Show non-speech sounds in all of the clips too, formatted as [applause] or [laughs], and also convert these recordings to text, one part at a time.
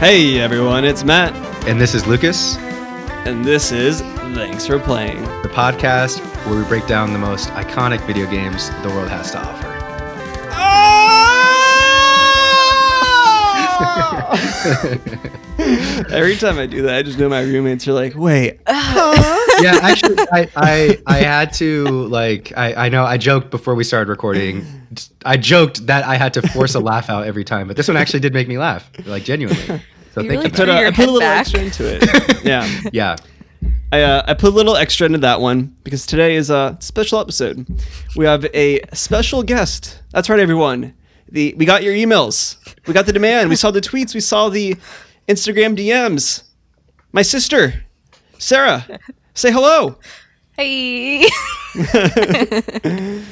Hey everyone, it's Matt, And this is Lucas, and this is Thanks for Playing. the podcast where we break down the most iconic video games the world has to offer. [laughs] Every time I do that, I just know my roommates are like, wait, [laughs] yeah, actually, I, I I had to like I I know I joked before we started recording. I joked that I had to force a laugh out every time, but this one actually did make me laugh, like genuinely. So You thank really you. put Threw a, your I put a little back. extra into it. [laughs] yeah, Yeah, I, uh, I put a little extra into that one because today is a special episode. We have a special guest. That's right, everyone. The we got your emails, we got the demand, we saw the tweets, we saw the Instagram DMs. My sister, Sarah, say hello. Hey. [laughs]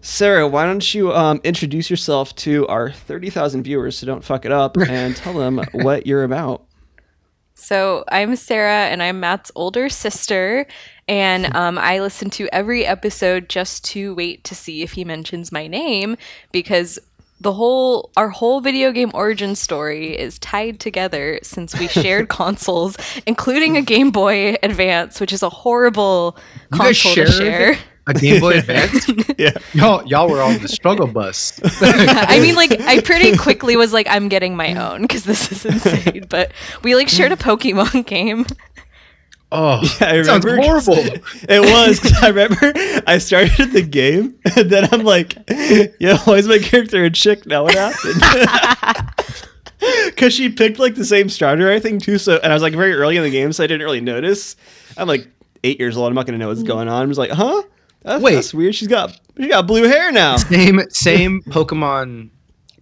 Sarah, why don't you um, introduce yourself to our 30,000 viewers so don't fuck it up and tell them [laughs] what you're about? So I'm Sarah, and I'm Matt's older sister, and um, I listen to every episode just to wait to see if he mentions my name because the whole our whole video game origin story is tied together since we [laughs] shared consoles, including a Game Boy Advance, which is a horrible You guys console to share. a Game Boy [laughs] Advance. [laughs] Yeah. y'all y'all were on the struggle bus. I mean, like, I pretty quickly was like, I'm getting my own because this is insane. But we like shared a Pokemon game. Oh, [laughs] I that sounds remember- horrible. [laughs] It was 'cause I remember I started the game and then I'm like, yo, why is my character a chick now? What happened? [laughs] Because she picked like the same starter, I think, too. So, and I was like very early in the game, so I didn't really notice. I'm like eight years old. I'm not gonna know what's mm. going on. I was like, huh? That's, Wait. that's weird. She's got she got blue hair now. Same same Pokemon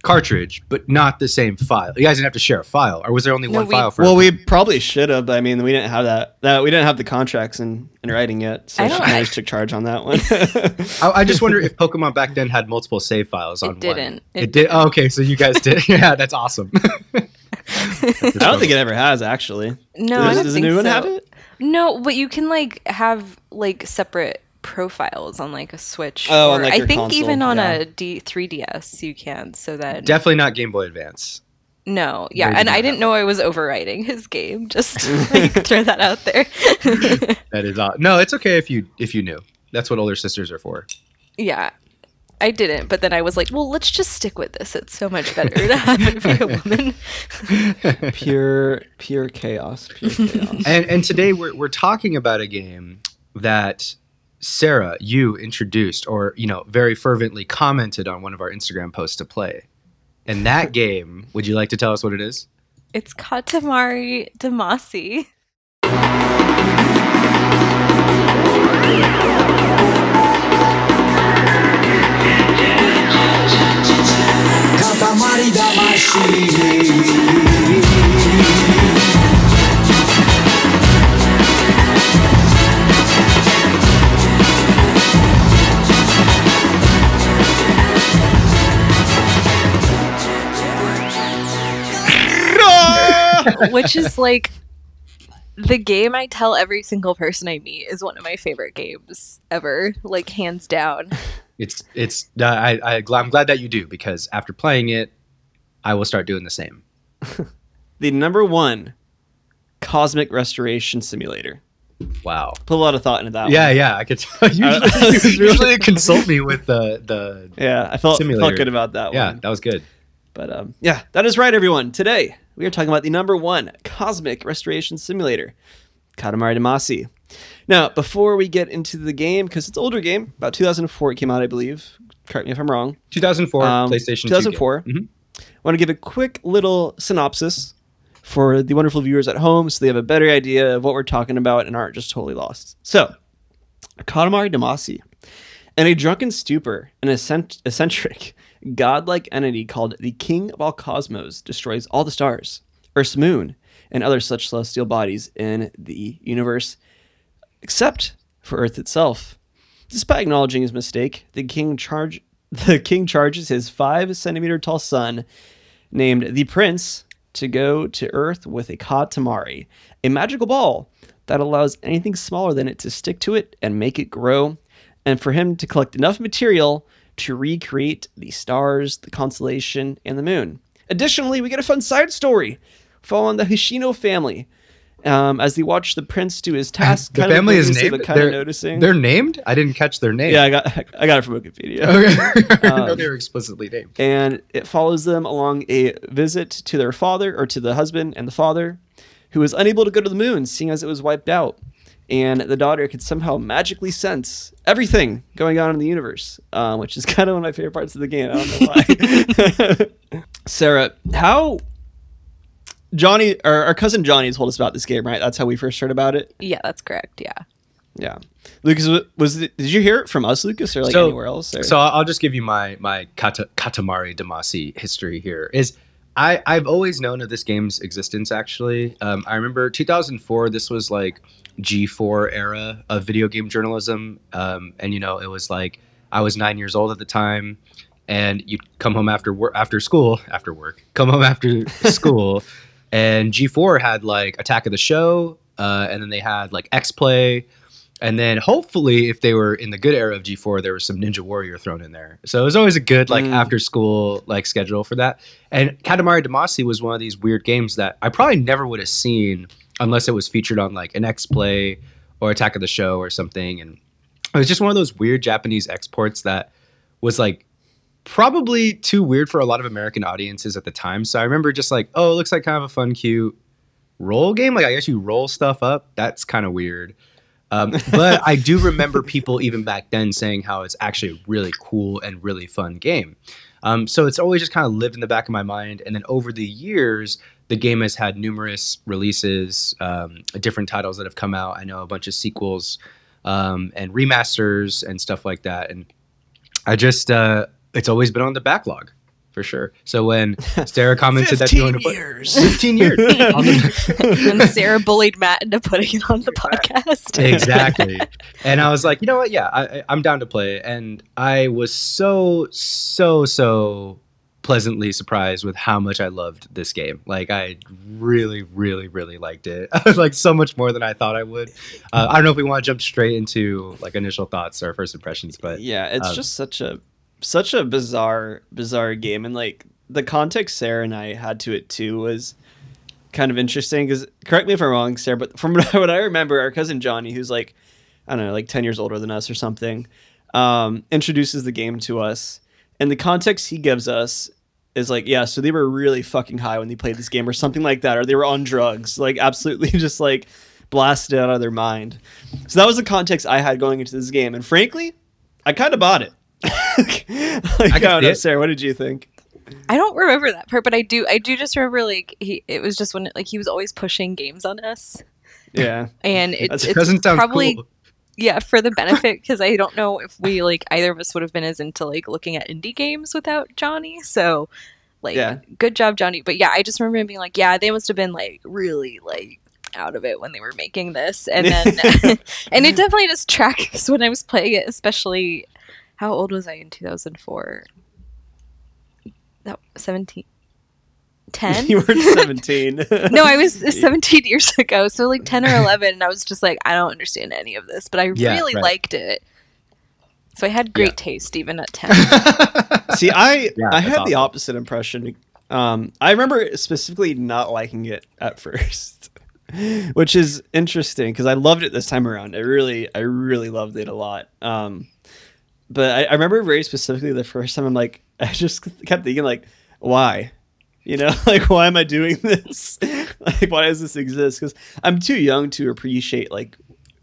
cartridge, but not the same file. You guys didn't have to share a file, or was there only No, one we- file for? Well, we probably should have, but I mean, we didn't have that. That we didn't have the contracts in, in writing yet, so I she don't- kind of [laughs] took charge on that one. [laughs] I, I just wonder if Pokemon back then had multiple save files on It didn't. It, It did. Oh, okay, so you guys did. [laughs] yeah, that's awesome. I don't think it ever has actually. No, does I don't does think anyone so. have it? No, but you can like have like separate profiles on like a Switch. Oh, on, or like, I think console, even on yeah. a D 3DS you can. So that Definitely not Game Boy Advance. no, yeah, They and I didn't know I was overriding his game. Just [laughs] like throw that out there. [laughs] That is odd. No, it's okay if you if you knew. That's what older sisters are for. yeah. I didn't, but then I was like, well, let's just stick with this. It's so much better to have it be a [laughs] woman. Pure, pure chaos. Pure chaos. And and today we're we're talking about a game that Sarah you introduced or you know very fervently commented on one of our Instagram posts to play. And that [laughs] game, would you like to tell us what it is? It's Katamari Damacy. Katamari Damacy [laughs] which is like the game I tell every single person I meet is one of my favorite games ever, like hands down. It's it's uh, I, I I'm glad that you do because after playing it, I will start doing the same. [laughs] the number one cosmic restoration simulator. Wow. Put a lot of thought into that. Yeah, one. yeah, I could tell. Usually, I usually consult me with the the. yeah. I felt Simulator. felt good about that one. Yeah, one. that was good. But um, yeah, that is right, everyone. Today we are talking about the number one cosmic restoration simulator, Katamari Damacy. Now, before we get into the game, because it's an older game, about 2004 it came out, I believe. Correct me if I'm wrong. 2004 Um, PlayStation 2 2004. game. I want to give a quick little synopsis for the wonderful viewers at home so they have a better idea of what we're talking about and aren't just totally lost. So, Katamari Damacy. In a drunken stupor, an eccent- eccentric, godlike entity called the King of all Cosmos destroys all the stars, Earth's moon, and other such celestial bodies in the universe, except for Earth itself. Despite acknowledging his mistake, the king charge [laughs] the king charges his five centimeter tall son, named the Prince, to go to Earth with a Katamari, a magical ball that allows anything smaller than it to stick to it and make it grow, and for him to collect enough material to recreate the stars, the constellation, and the moon. Additionally, we get a fun side story following the Hoshino family um, as they watch the prince do his task. The kind of family is named. but kind of They're- noticing. They're named. I didn't catch their name. yeah, I got [laughs] I got it from Wikipedia. Okay. [laughs] Um, they were explicitly named. and it follows them along a visit to their father or to the husband and the father who was unable to go to the moon seeing as it was wiped out and the daughter could somehow magically sense everything going on in the universe um, which is [laughs] kind of one of my favorite parts of the game i don't know why [laughs] sarah how johnny or our cousin johnny told us about this game right that's how we first heard about it Yeah, that's correct. Yeah. yeah lucas was it, did you hear it from us lucas or like So- anywhere else or? So I'll I'll just give you my my Kata, Katamari Damacy history here. Is I I've always known of this game's existence. Actually, um, I remember 2004. This was like G4 era of video game journalism, um, and you know it was like I was nine years old at the time, and you'd come home after work after school after work, come home after [laughs] school, and G4 had like Attack of the Show, uh, and then they had like X Play. And then hopefully, if they were in the good era of G4, there was some Ninja Warrior thrown in there. So it was always a good like Mm. after school like schedule for that. And Katamari Damacy was one of these weird games that I probably never would have seen unless it was featured on like an X Play or Attack of the Show or something. And it was just one of those weird Japanese exports that was like probably too weird for a lot of American audiences at the time. So I remember just like, oh, it looks like kind of a fun, cute roll game. Like I guess you roll stuff up. That's kind of weird. Um, but I do [laughs] remember people even back then saying how it's actually a really cool and really fun game. Um, so it's always just kind of lived in the back of my mind. And then over the years, the game has had numerous releases, um, different titles that have come out. I know a bunch of sequels um, and remasters and stuff like that. And I just, uh, it's always been on the backlog for sure. So when [laughs] Sarah commented that she wanted to play, years 15 years. [laughs] The- and Sarah bullied Matt into putting it on the podcast. [laughs] exactly. And I was like, you know what? Yeah, I, I- I'm down to play. And I was so, so, so pleasantly surprised with how much I loved this game. Like, I really, really, really liked it. [laughs] like, so much more than I thought I would. Uh, I don't know if we want to jump straight into like initial thoughts or first impressions, but yeah it's um, just such a such a bizarre bizarre game and like the context sarah and i had to it too was kind of interesting because correct me if i'm wrong sarah but from [laughs] what i remember our cousin johnny who's like i don't know like 10 years older than us or something um, introduces the game to us and the context he gives us is like yeah so they were really fucking high when they played this game or something like that or they were on drugs like absolutely [laughs] just like blasted out of their mind so that was the context i had going into this game and frankly i kind of bought it [laughs] like, I can don't see know, it. Sarah. What did you think? I don't remember that part, but I do. I do just remember like he. It was just when like he was always pushing games on us, Yeah, and it, That's- it's doesn't sound probably cool. Yeah for the benefit because I don't know if we like either of us would have been as into like looking at indie games without Johnny. So like Yeah. good job Johnny. But yeah, I just remember being like, yeah, they must have been like really like out of it when they were making this, and [laughs] then [laughs] and it definitely just because when I was playing it, especially how old was I in two thousand four? That 17 10 you were [laughs] seventeen. no, I was [laughs] 17 years ago, so like 10 or [laughs] 11, and I was just like, I don't understand any of this, but I Yeah, really right. liked it. So I had great Yeah. taste even at 10. See, I Yeah, I that's had the opposite impression. Um, I remember specifically not liking it at first, which is interesting because I loved it this time around. I really, I really loved it a lot. Um, but I, I remember very specifically the first time I'm like, I just kept thinking like, why? You know, [laughs] like why am I doing [laughs] this? like why does this exist? Because I'm too young to appreciate like,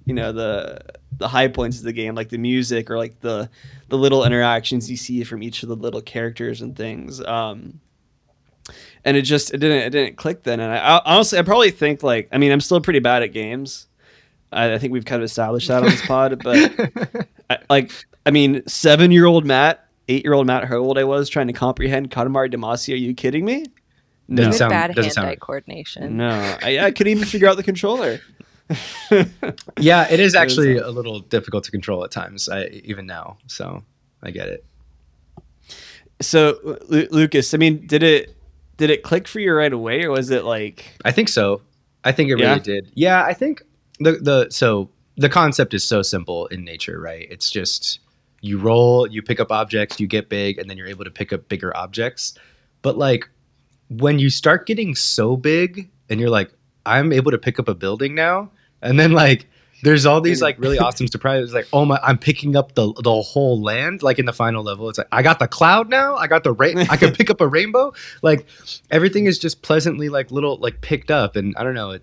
you know, the the high points of the game, like the music or like the the little interactions you see from each of the little characters and things. Um, and it just it didn't it didn't click then. And I, I honestly I probably think like I mean I'm still pretty bad at games. I, I think we've kind of established that on this pod, but [laughs] I, like I mean seven year old Matt, eight year old Matt, how old I was trying to comprehend Katamari Damacy. Are you kidding me? No, Doesn't Good sound- bad doesn't hand-eye sound- coordination. no, I, I couldn't even figure out the controller. [laughs] yeah, it is actually a little difficult to control at times, I, even now. So I get it. so Lu- Lucas, I mean, did it did it click for you right away, or was it like I think so. I think it really did. Yeah, I think the the so the concept is so simple in nature, right? It's just you roll, you pick up objects, you get big, and then you're able to pick up bigger objects. But like when you start getting so big and you're like, I'm able to pick up a building now, and then like there's all these like really [laughs] awesome surprises like oh my i'm picking up the the whole land like in the final level. It's like i got the cloud now? I got the rain [laughs] i can pick up a rainbow? Like everything is just pleasantly like little like picked up and i don't know it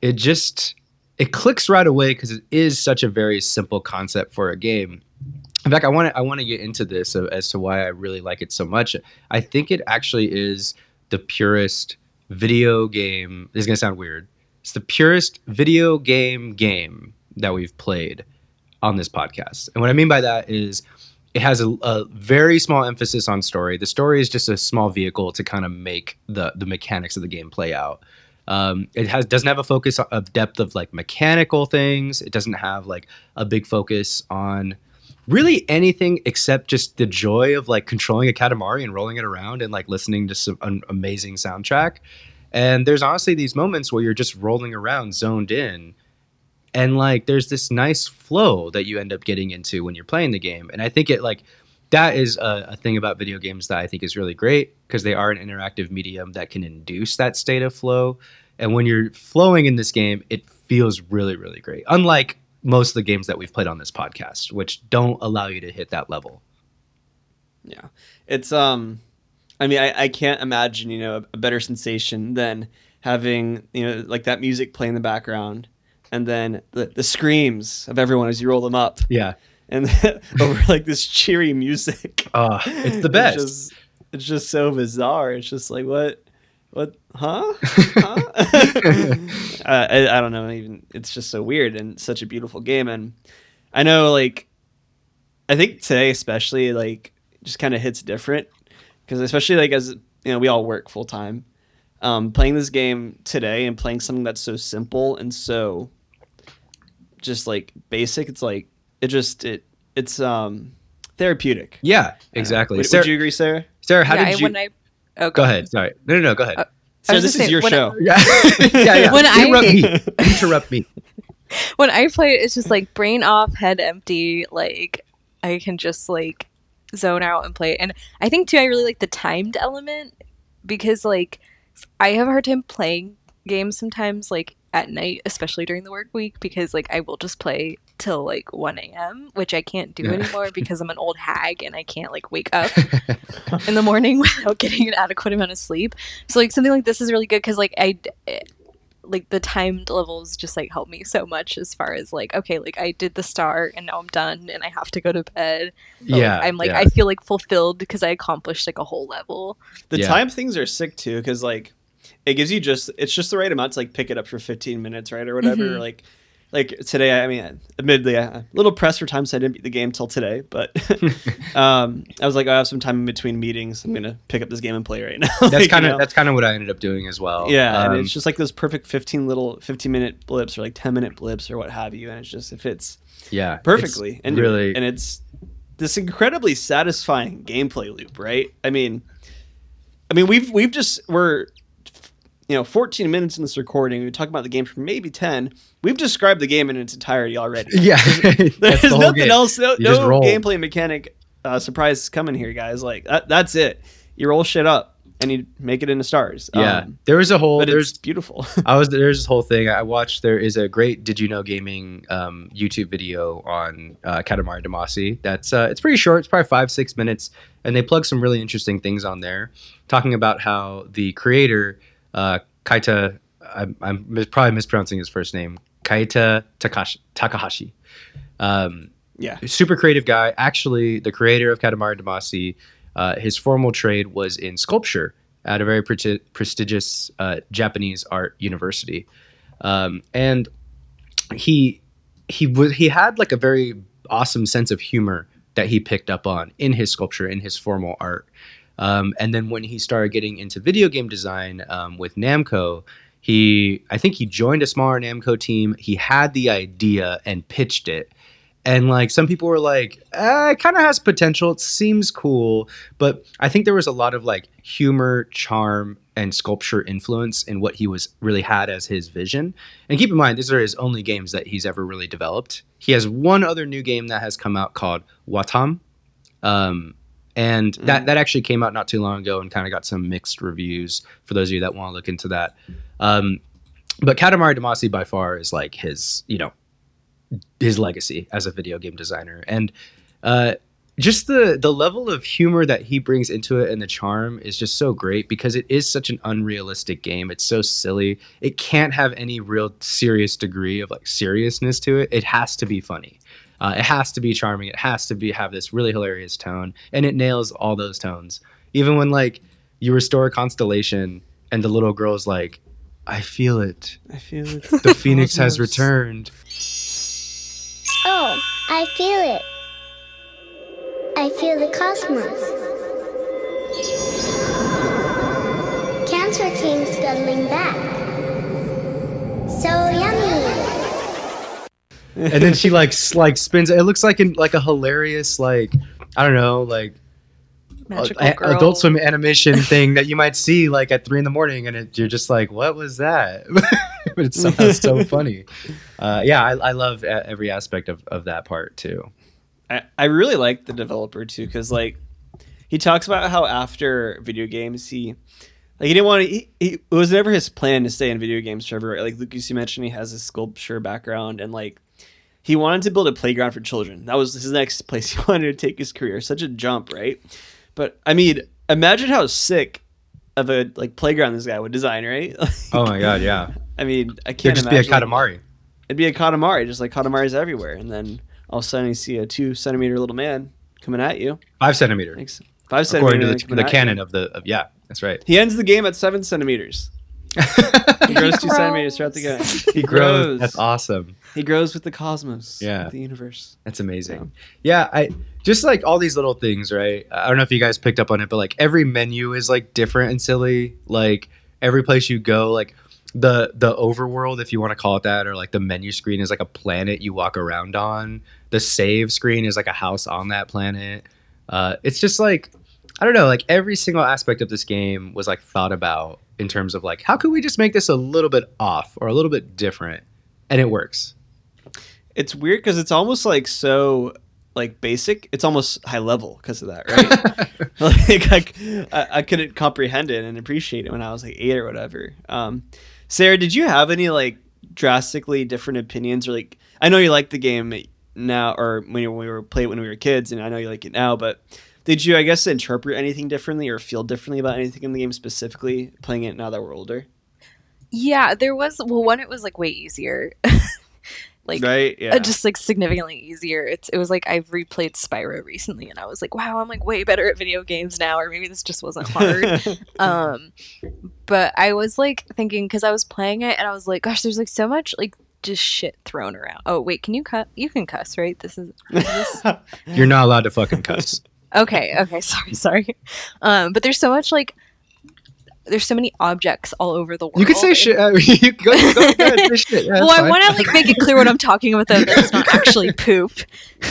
it just it clicks right away because it is such a very simple concept for a game in fact i want to i want to get into this uh, as to why i really like it so much i think it actually is the purest video game this is to sound weird it's the purest video game game that we've played on this podcast. And what I mean by that is it has a, a, very small emphasis on story. The story is just a small vehicle to kind of make the the mechanics of the game play out. Um, it has doesn't have a focus of depth of like mechanical things. It doesn't have like a big focus on really anything except just the joy of like controlling a Katamari and rolling it around and like listening to some an amazing soundtrack. And there's honestly these moments where you're just rolling around, zoned in, and like there's this nice flow that you end up getting into when you're playing the game. And I think it like that is a, a thing about video games that I think is really great because they are an interactive medium that can induce that state of flow. And when you're flowing in this game, it feels really, really great. Unlike most of the games that we've played on this podcast, which don't allow you to hit that level. Yeah. It's um I mean, I, I can't imagine, you know, a better sensation than having, you know, like that music play in the background and then the, the screams of everyone as you roll them up. Yeah. And [laughs] over like this cheery music. Uh, it's the [laughs] best. It's just, it's just so bizarre. It's just like, what? What? Huh? [laughs] huh? [laughs] uh, I, I don't know. Even it's just so weird and such a beautiful game. And I know, like, I think today especially, like, just kind of hits different because especially like as you know we all work full time um, playing this game today and playing something that's so simple and so just like basic it's like it just it it's um therapeutic Yeah, exactly. would, Sarah, would you agree sarah Sarah, how yeah, did you? when I oh, go ahead. Sorry. No, no, no. Go ahead. Uh, so this is saying, your when I- show [laughs] yeah, yeah, yeah. When I- interrupt me. Interrupt [laughs] me. when I play it, it's just like brain off, head empty. Like I can just like zone out and play. And I think too, I really like the timed element because like I have a hard time playing games sometimes like at night, especially during the work week, because like I will just play till like 1 a.m., which I can't do Yeah. anymore [laughs] because I'm an old hag and I can't like wake up [laughs] in the morning [laughs] without getting an adequate amount of sleep. So like something like this is really good because like I like the timed levels just like help me so much as far as like okay like I did the start and now I'm done and I have to go to bed. But, like, yeah, I'm like yeah. I feel like fulfilled because I accomplished like a whole level. the Yeah. time things are sick too because like it gives you just it's just the right amount to like pick it up for 15 minutes right or whatever Mhm. like like today i mean admittedly i'm a little pressed for time so i didn't beat the game till today but [laughs] [laughs] um i was like i have some time in between meetings i'm gonna pick up this game and play right [laughs] now that's Like, you kind of know? that's kind of what I ended up doing as well. yeah Um, and it's just like those perfect 15 little 15 minute blips or like 10 minute blips or what have you and it's just it fits yeah, perfectly and really and it's this incredibly satisfying gameplay loop right i mean i mean we've we've just we're you know 14 minutes in this recording we talk about the game for maybe 10 we've described the game in its entirety already [laughs] yeah. there's That's the nothing game. else no, no gameplay mechanic uh, surprise coming here guys like that, that's it you roll shit up and you make it into stars Yeah, Um, there was a whole there's beautiful [laughs] I was there's this whole thing I watched. There is a great Did you know gaming um, YouTube video on uh, Katamari Damacy. That's uh, it's pretty short. It's probably five six minutes, and they plug some really interesting things on there, talking about how the creator uh, Kaita. I'm, I'm probably mispronouncing his first name. Kaita Takashi, Takahashi. Um, yeah super creative guy. Actually, the creator of Katamari Damacy, uh, his formal trade was in sculpture at a very preti- prestigious uh, Japanese art university, um, and he he was he had like a very awesome sense of humor that he picked up on in his sculpture in his formal art. Um, and then when he started getting into video game design um, with Namco, he I think he joined a smaller Namco team. He had the idea and pitched it. And like some people were like, eh, it kind of has potential. It seems cool, but I think there was a lot of like humor, charm, and sculpture influence in what he was really had as his vision. And keep in mind, these are his only games that he's ever really developed. He has one other new game that has come out called Wattam, um, and Mm. that that actually came out not too long ago and kind of got some mixed reviews for those of you that want to look into that. Um, but Katamari Damacy by far is like his you know his legacy as a video game designer. And uh, just the the level of humor that he brings into it and the charm is just so great because it is such an unrealistic game. It's so silly. It can't have any real serious degree of like seriousness to it. It has to be funny uh, it has to be charming it has to be have this really hilarious tone and it nails all those tones even when like you restore a constellation and the little girl's like i feel it I feel it. the [laughs] phoenix has returned Oh, I feel it. I feel the cosmos. Cancer came scuttling back. So yummy. And then she like s- like spins it. Looks like in like a hilarious like i don't know like a- adult swim animation thing that you might see like at three in the morning and it, you're just like what was that? [laughs] But it's somehow so [laughs] funny. Uh, yeah I, I love every aspect of, of that part too. I, I really like the developer too because like he talks about how after video games he like he didn't want to he, he, it was never his plan to stay in video games forever like lucas you mentioned he has a sculpture background and like he wanted to build a playground for children that was his next [laughs] place he wanted to take his career such a jump right but i mean imagine how sick of a like playground this guy would design right [laughs] oh my god yeah [laughs] i mean i can't It'd just be a imagine- katamari it'd be a Katamari, just like Katamari's everywhere. And then all of a sudden you see a two centimeter little man coming at you. five centimeter Like five according centimeter. to the, the canon you. of the of, yeah that's right He ends the game at seven centimeters. [laughs] He grows two grows. centimeters throughout the game. he grows that's awesome He grows with the cosmos. Yeah. with the universe. That's amazing. Yeah, I just like all these little things, right? I don't know if you guys picked up on it, but like every menu is like different and silly. Like every place you go, like the the overworld, if you want to call it that, or like the menu screen is like a planet you walk around on. The save screen is like a house on that planet. Uh, it's just like I don't know, like every single aspect of this game was like thought about in terms of like how could we just make this a little bit off or a little bit different, and it works. It's weird because it's almost like so like basic. It's almost high level because of that, right? [laughs] like I, I, couldn't comprehend it and appreciate it when I was like eight or whatever. Um, Sarah, did you have any like drastically different opinions or like I know you like the game now or when, you, when we were playing when we were kids and I know you like it now, but did you I guess interpret anything differently or feel differently about anything in the game specifically playing it now that we're older? Yeah, there was well one it was like way easier. [laughs] like right? Yeah. uh, just like significantly easier. It's it was like I've replayed Spyro recently and I was like, wow, I'm like way better at video games now or maybe this just wasn't hard. [laughs] um but I was like thinking cuz I was playing it and I was like, gosh, there's like so much like just shit thrown around. Oh, wait, can you cut? You can cuss, right? This is this [laughs] You're not allowed to fucking cuss. Okay, okay, [laughs] sorry, sorry. Um, but there's so much like there's so many objects all over the world. You could say shit. Uh, [laughs] you go, go, go ahead, [laughs] shit. Yeah, well, I want to like make it clear what I'm talking about, though. That it's not actually [laughs] poop.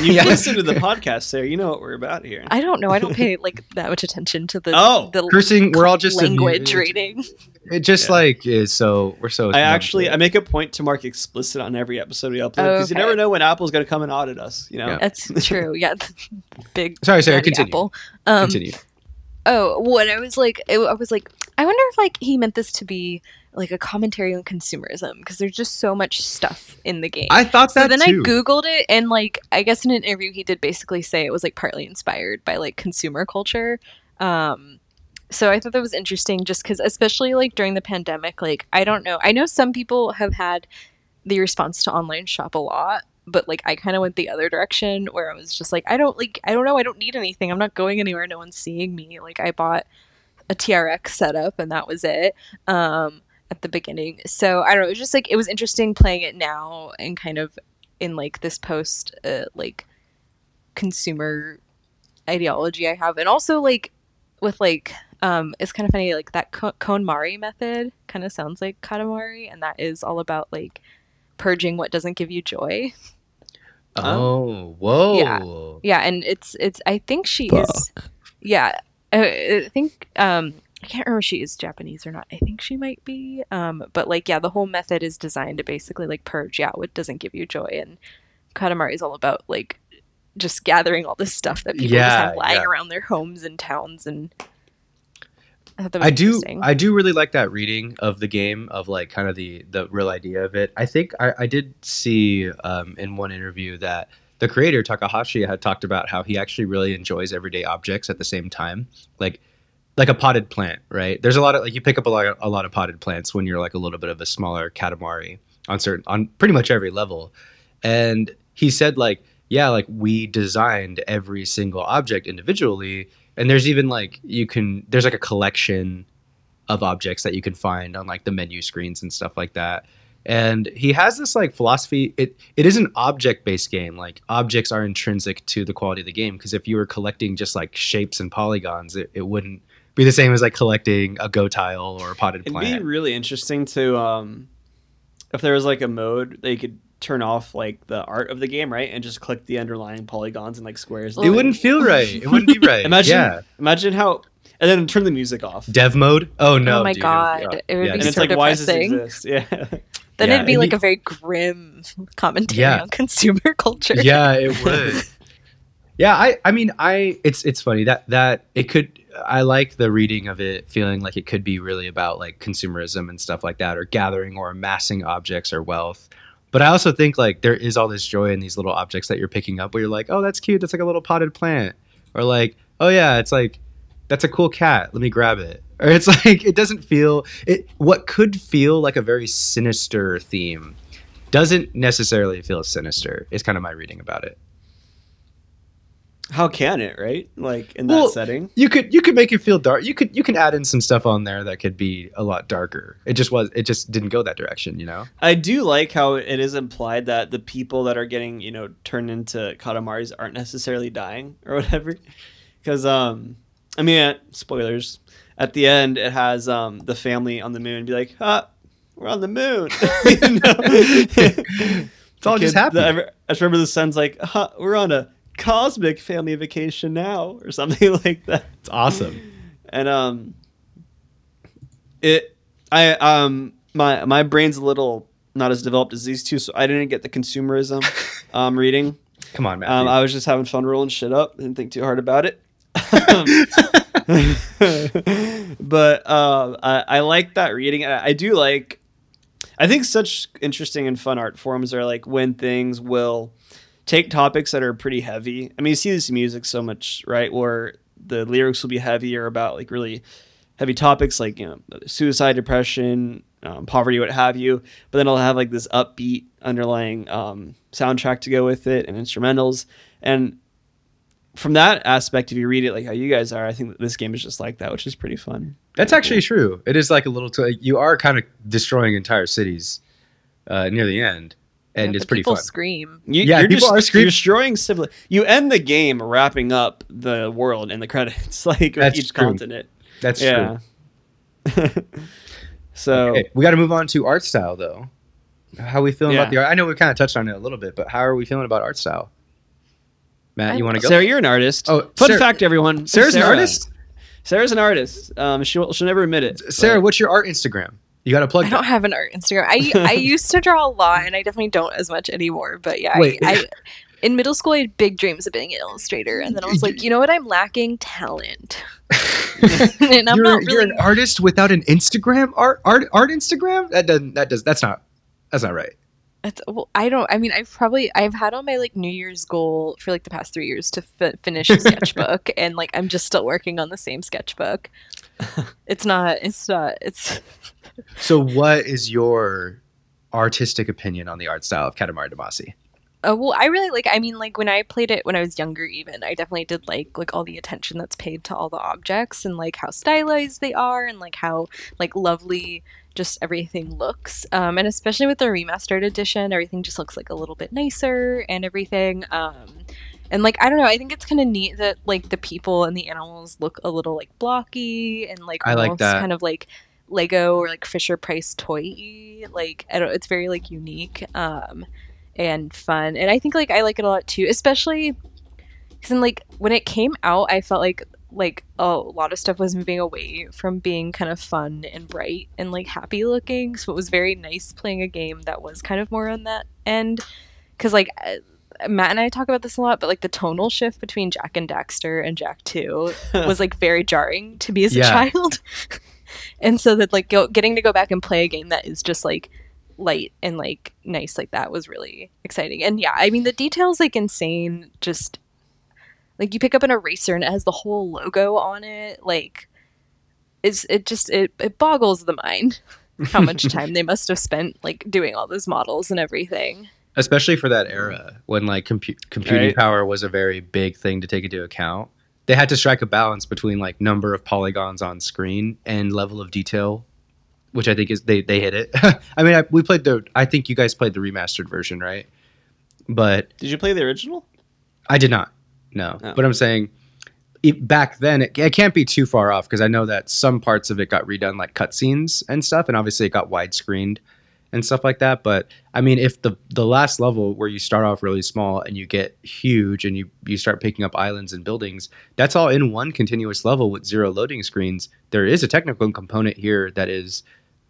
you Yeah. listened to the podcast, Sarah. You know what we're about here. I don't know. I don't pay like that much attention to the Oh, the cursing. We're all just language amused. rating. It just Yeah. like is so. We're so. I actually I make a point to mark explicit on every episode we upload because you never know when Apple's gonna come and audit us. You know. Yeah. That's true. Yeah, big. Sorry, Sarah. daddy Continue. Apple. Um, continue. Oh, what I was like, it, I was like, I wonder if like he meant this to be like a commentary on consumerism because there's just so much stuff in the game. I thought that. so then too. I googled it and like I guess in an interview he did basically say it was like partly inspired by like consumer culture. Um so I thought that was interesting just cuz especially like during the pandemic like I don't know. I know some people have had the response to online shop a lot, but like I kind of went the other direction where I was just like I don't like I don't know, I don't need anything. I'm not going anywhere. No one's seeing me. Like I bought a TRX setup and that was it. Um at the beginning. So I don't know. It was just like it was interesting playing it now and kind of in like this post uh, like consumer ideology I have, and also like with like um it's kind of funny like that Ko- KonMari method kind of sounds like Katamari, and that is all about like purging what doesn't give you joy. oh, whoa. Yeah. Yeah, and it's it's I think she is yeah I, I think um I can't remember if she is Japanese or not. I think she might be. Um, but like, yeah, the whole method is designed to basically like purge, yeah, what doesn't give you joy. And Katamari is all about like just gathering all this stuff that people just have lying yeah. around their homes and towns and I thought that was I do. I do really like that reading of the game of like kind of the the real idea of it. I think I, I did see um, in one interview that the creator Takahashi had talked about how he actually really enjoys everyday objects at the same time, like like a potted plant, right? There's a lot of like you pick up a lot a lot of potted plants when you're like a little bit of a smaller katamari on certain on pretty much every level, and he said like yeah like we designed every single object individually and there's even like you can there's like a collection of objects that you can find on like the menu screens and stuff like that and he has this like philosophy it it is an object based game like objects are intrinsic to the quality of the game because if you were collecting just like shapes and polygons it, it wouldn't be the same as like collecting a go tile or a potted plant. It'd be really interesting to um, if there was like a mode that you could turn off like the art of the game, right, and just click the underlying polygons and like squares. it wouldn't feel [laughs] right it wouldn't be [laughs] right Imagine, yeah imagine how, and then turn the music off. dev mode oh no oh my dude. god, Yeah. it would Yeah, be and it's so like, why does this depressing. exist? [laughs] Yeah. Then Yeah, it'd be it'd like be- a very grim commentary Yeah. on consumer culture. yeah it would yeah i i mean i it's it's funny that that it could i like the reading of it feeling like it could be really about like consumerism and stuff like that or gathering or amassing objects or wealth but i also think like there is all this joy in these little objects that you're picking up where you're like oh that's cute. That's like a little potted plant. Or like oh yeah it's like that's a cool cat. Let me grab it. Or it's [laughs] like it doesn't feel it what could feel like a very sinister theme doesn't necessarily feel sinister is kind of my reading about it How can it, right? Like in Well, that setting. you could you could make it feel dark you could you can add in some stuff on there that could be a lot darker it just was it just didn't go that direction you know I do like how it is implied that the people that are getting, you know, turned into Katamaris aren't necessarily dying or [laughs] whatever. Because, um, I mean, uh, spoilers. At the end, it has um, the family on the moon be like, ah, we're on the moon. [laughs] [laughs] It's all just Kid- happening the- I just remember the son's like, huh, we're on a cosmic family vacation now, or something [laughs] like that. it's awesome And um, it, I um, my my brain's a little not as developed as these two, so I didn't get the consumerism [laughs] um reading. come on man Um, I was just having fun rolling shit up. Didn't think too hard about it. [laughs] but uh, I, I like that reading. I, I do like. I think such interesting and fun art forms are like when things will take topics that are pretty heavy. I mean, you see this in music so much, right? Where the lyrics will be heavier about like really heavy topics like you know suicide, depression, um, poverty, what have you. But then it'll have like this upbeat underlying um, soundtrack to go with it and instrumentals. And from that aspect, if you read it like how you guys are, I think that this game is just like that, which is pretty fun. that's actually true it is like a little t- you are kind of destroying entire cities uh, near the end and Yeah, it's the pretty people fun scream. You, Yeah, you're people just are scream- you're destroying civil. You end the game wrapping up the world in the credits, [laughs] like with That's each true. continent. that's yeah. true [laughs] so okay, we got to move on to art style though how are we feeling about the art i know we kind of touched on it a little bit but how are we feeling about art style matt you want to go Sarah, you're an artist. Oh, fun Sarah- fact, everyone. sarah's an artist Sarah's an artist. Um, she'll she'll never admit it. sarah but- what's your art instagram you got to plug I that. don't have an art Instagram. I I [laughs] used to draw a lot, and I definitely don't as much anymore. But yeah, Wait. I, I in middle school I had big dreams of being an illustrator, and then I was like, you know what, I'm lacking talent, [laughs] and I'm you're, not you're an artist without an Instagram art art art Instagram. That doesn't that does that's not that's not right. It's, well, I don't. I mean, I've probably I've had on my like New Year's goal for like the past three years to fi- finish a sketchbook, [laughs] and like I'm just still working on the same sketchbook. It's not. It's not. It's. So what is your artistic opinion on the art style of Katamari Damacy? Uh, well, I really like. I mean, like when I played it when I was younger, even I definitely did like like all the attention that's paid to all the objects and like how stylized they are and like how like lovely just everything looks. Um, and especially with the remastered edition, everything just looks like a little bit nicer and everything. Um, and like I don't know, I think it's kind of neat that like the people and the animals look a little like blocky and like I like almost that. kind of like Lego or like Fisher Price toy. Like I don't, it's very like unique. Um, and fun. And I think like I like it a lot too, especially because like when it came out, I felt like like a lot of stuff was moving away from being kind of fun and bright and like happy looking. So it was very nice playing a game that was kind of more on that end. Because like Matt and I talk about this a lot, but like the tonal shift between Jak and Daxter and Jak 2 [laughs] was like very jarring to me as a child. [laughs] and so that like go, getting to go back and play a game that is just like light and like nice like that was really exciting. And yeah, I mean the details like insane just like you pick up an eraser and it has the whole logo on it like it's it just it, it boggles the mind how much [laughs] time they must have spent like doing all those models and everything. especially for that era when like compu- computing Right. power was a very big thing to take into account they had to strike a balance between like number of polygons on screen and level of detail which i think is they they hit it [laughs] i mean I, we played the i think you guys played the remastered version right but Did you play the original? i did not no Oh. but i'm saying it, back then it, it can't be too far off because i know that some parts of it got redone like cutscenes and stuff and obviously it got widescreened and stuff like that. But I mean, if the the last level where you start off really small and you get huge and you you start picking up islands and buildings, that's all in one continuous level with zero loading screens. There is a technical component here that is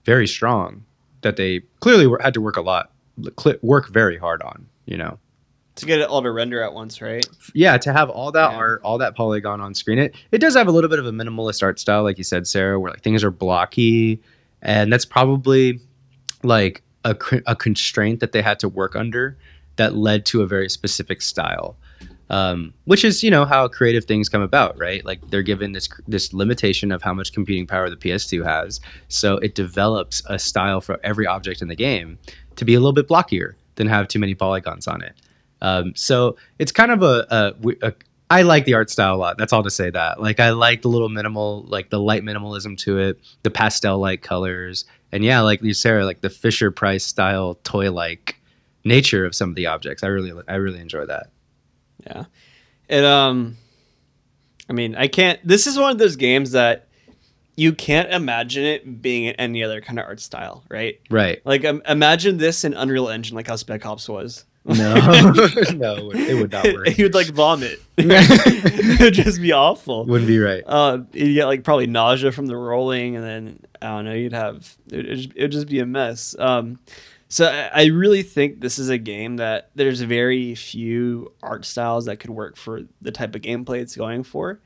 very strong that they clearly were, had to work a lot, work very hard on. You know, To get it all to render at once, right? yeah, to have all that Yeah. art, all that polygon on screen, it it does have a little bit of a minimalist art style, like you said, Sarah, where like things are blocky, and that's probably like a a constraint that they had to work under that led to a very specific style. Um, which is, you know, how creative things come about, right? Like they're given this this limitation of how much computing power the PS2 has, so it develops a style for every object in the game to be a little bit blockier than have too many polygons on it. Um, so it's kind of a, a, a. I like the art style a lot. That's all to say that. Like I like the little minimal, like the light minimalism to it, the pastel light colors, and yeah, like you, Sarah, like the Fisher Price style toy like nature of some of the objects. I really, I really enjoy that. Yeah. It um I mean, I can't this is one of those games that you can't imagine it being in any other kind of art style, right? Right? Like um, imagine this in Unreal Engine like how Spec Ops was. No, [laughs] [laughs] no, it would not work. [laughs] he would like vomit. it would just be awful. Wouldn't be right. Uh, you get like probably nausea from the rolling, and then I don't know. You'd have it would just, be a mess. Um, so I, really think this is a game that there's very few art styles that could work for the type of gameplay it's going for.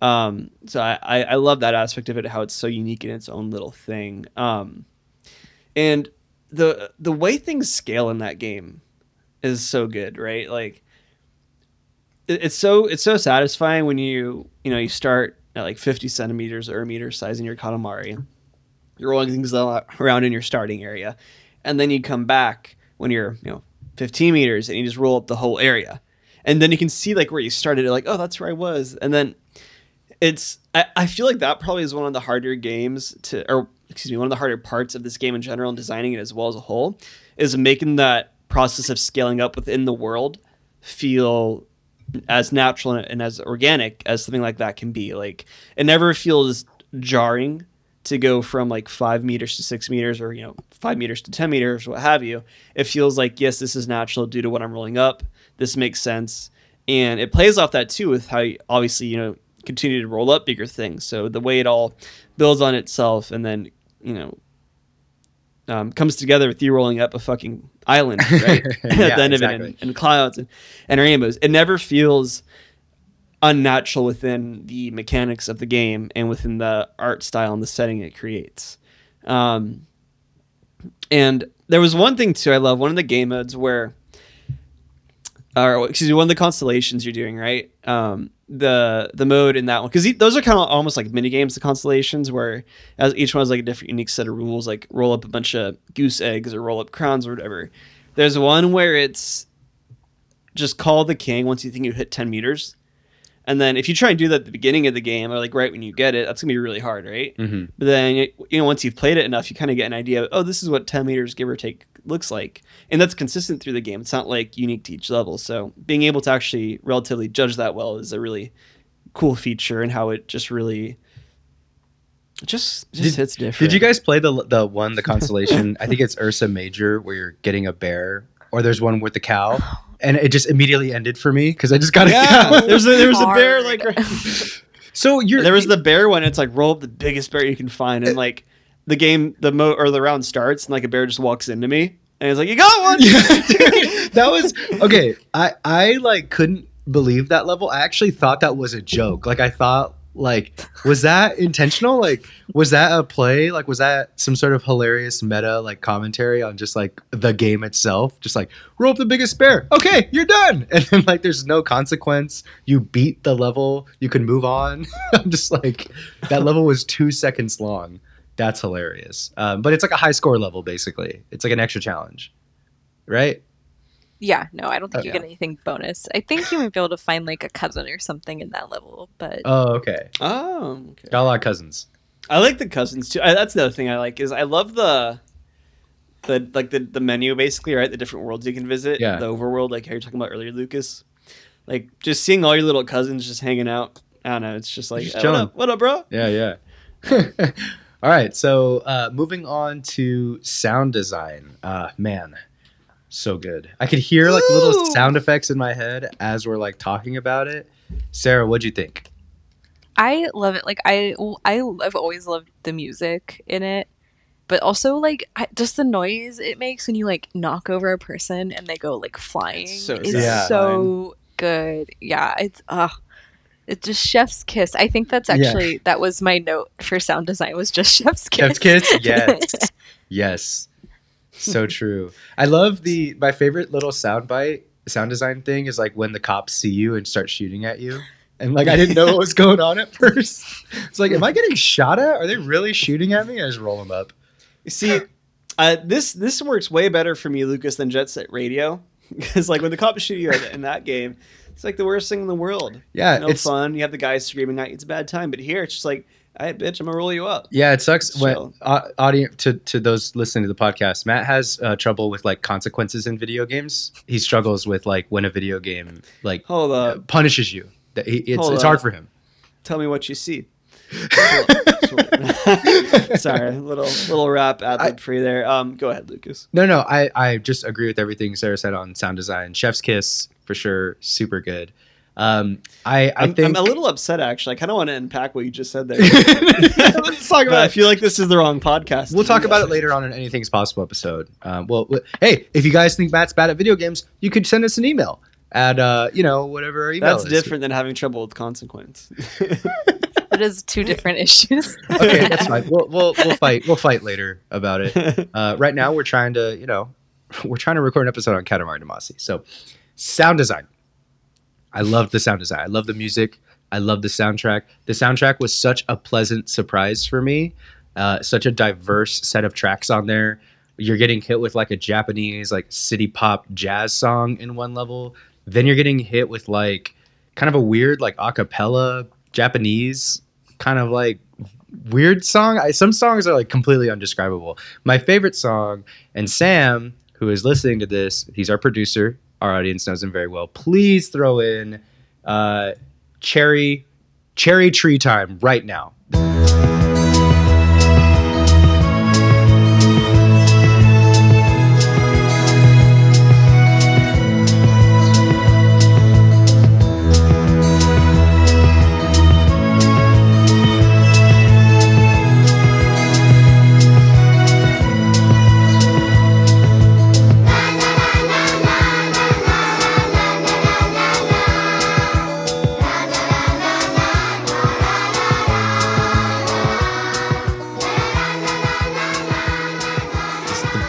Um, so I, I, love that aspect of it, how it's so unique in its own little thing. Um, and the the way things scale in that game is so good, right? Like it- it's so it's so satisfying when you you know you start at like 50 centimeters or a meter size in your katamari you're rolling things around in your starting area. And then you come back when you're you know 15 meters and you just roll up the whole area. And then you can see like where you started like oh that's where i was. And then it's I, I feel like that probably is one of the harder games to or excuse me one of the harder parts of this game in general and designing it as well as a whole is making that process of scaling up within the world feel as natural and as organic as something like that can be. Like it never feels jarring to go from like five meters to six meters or you know five meters to ten meters what have you it feels like yes this is natural due to what i'm rolling up. This makes sense. And it plays off that too with how you, obviously you know continue to roll up bigger things. So the way it all builds on itself and then you know um, comes together with you rolling up a fucking island right? [laughs] [laughs] At the end of it and, and clouds and, and rainbows. It never feels unnatural within the mechanics of the game and within the art style and the setting it creates. Um, and there was one thing too I love one of the game modes where or excuse me one of the constellations you're doing right? Um, the the mode in that one because those are kind of almost like mini games the constellations where as each one has like a different unique set of rules like roll up a bunch of goose eggs or roll up crowns or whatever. There's one where it's just call the king once you think you hit 10 meters and then if you try and do that at the beginning of the game or like right when you get it that's gonna be really hard right hmm but then you know once you've played it enough, you kind of get an idea. Of, oh, this is what ten meters give or take looks like, and that's consistent through the game. It's not like unique to each level. So being able to actually relatively judge that well is a really cool feature, and how it just really it just just hits different. Did you guys play the the one the [laughs] constellation? I think it's Ursa Major where you're getting a bear, or there's one with the cow, [gasps] [laughs] and it just immediately ended for me because I just got a Yeah, cow. [laughs] there's a, there was a bear like. [laughs] so you're there was the bear one. It's like roll up the biggest bear you can find, and uh, like the game, the mo or the round starts, and like a bear just walks into me, And he's like, "You got one." [laughs] that was okay. I I like couldn't believe that level. I actually thought that was a joke. Like I thought like was that intentional? Like was that a play? Like was that some sort of hilarious meta like commentary on just like the game itself? Just like roll up the biggest bear. Okay, you're done. [laughs] And then like there's no consequence. You beat the level. You can move on. [laughs] I'm just like that level was 2 seconds long. That's hilarious. Um, but it's like a high score level basically. It's like an extra challenge. Right? Yeah, no, I don't think Oh, you yeah. get anything bonus. I think you might be able to find like a cousin or something in that level, but Oh, okay. Oh, okay. Got a lot of cousins. I like the cousins too. I, that's the other thing I like is I love the the like the, the menu basically right the different worlds you can visit Yeah. the overworld like how you're talking about earlier Lucas like just seeing all your little cousins just hanging out I don't know it's just like Just "Uh, what up what up bro Yeah, yeah. [laughs] All right, so uh, moving on to sound design. Uh, man, so good. I could hear like little sound effects in my head as we're like talking about it. Sarah, what'd you think? I love it. Like I, I, I've always loved the music in it, but also like I, just the noise it makes when you like knock over a person and they go like flying. so It's satisfying. so good. Yeah, it's uh it's just chef's kiss. I think that's Yeah. actually that was my note for sound design was just [laughs] chef's kiss. Chef's kiss? [laughs] Yes. yes. So true. I love the my favorite little sound bite sound design thing is like when the cops see you and start shooting at you. And like I didn't know what was going on at [laughs] first. It's like, am I getting shot at? Are they really shooting at me? I just roll them up. You see uh, this this works way better for me Lucas than Jet Set Radio [laughs] because like when the cops shoot you in that game it's like the worst thing in the world Yeah, no it's fun you have the guys screaming at you it's a bad time but here it's just like hey bitch I'm gonna roll you up Yeah, it sucks when uh, audience to to those listening to the podcast. Matt has uh, trouble with like consequences in video games. He struggles with like when a video game like hold up punishes you. That he, it's Hold it's up. hard for him. tell me what you see [laughs] Sorry, [laughs] little little rap ad lib you there. Um, go ahead, Lucas. No, no, I I just agree with everything Sarah said on sound design. Chef's kiss for sure, super good. Um, I I I'm, think I'm a little upset actually. I kind of want to unpack what you just said there. [laughs] [laughs] Let's talk but about I feel like this is the wrong podcast. We'll talk about it later on in anything's possible episode. Um, well, w- hey, if you guys think Matt's bad at video games, you could send us an email at uh, you know whatever our email That's is. different than having trouble with consequence. [laughs] It is two different issues. okay, that's fine. We'll, we'll we'll fight. We'll fight later about it. Uh, right now, we're trying to, you know, we're trying to record an episode on Katamari Damacy. So, sound design. I loved the sound design. I love the music. I love the soundtrack. The soundtrack was such a pleasant surprise for me. Uh, such a diverse set of tracks on there. You're getting hit with like a Japanese like city pop jazz song in one level. Then you're getting hit with like kind of a weird like a cappella Japanese kind of like weird song. I, some songs are like completely undescribable. My favorite song, and Sam, who is listening to this, he's our producer. Our audience knows him very well. Please throw in uh, "Cherry Cherry Tree Time" right now.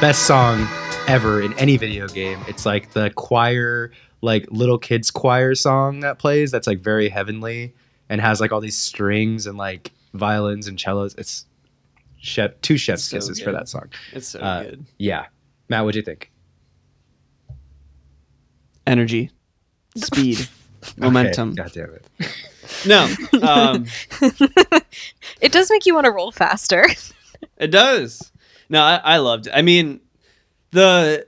Best song ever in any video game. It's like the choir, like little kids choir song that plays. That's like very heavenly and has like all these strings and like violins and cellos. It's chef two chef's So kisses for that song. It's so Uh, good. Yeah, Matt, what'd you think? Energy, [laughs] speed, momentum. Okay, God damn it. [laughs] No, um, [laughs] it does make you want to roll faster. it does. No, I, I loved it. I mean, the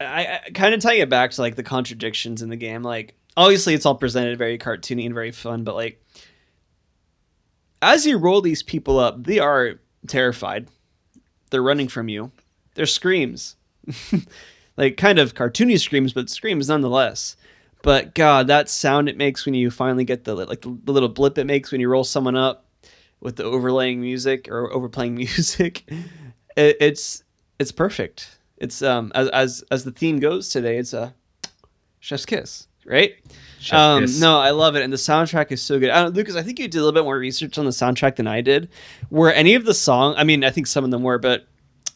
I, I kind of tying it back to like the contradictions in the game. Like, obviously, it's all presented very cartoony and very fun, but like, as you roll these people up, they are terrified. They're running from you. They're screams, [laughs] like kind of cartoony screams, but screams nonetheless. But God, that sound it makes when you finally get the like the little blip it makes when you roll someone up with the overlaying music or overplaying [laughs] music, it, it's it's perfect. it's um as as as the theme goes today, it's a chef's kiss, right? Chef's um, kiss. no, I love it, and the soundtrack is so good. I Lucas, I think you did a little bit more research on the soundtrack than I did. Were any of the song? I mean, I think some of them were, but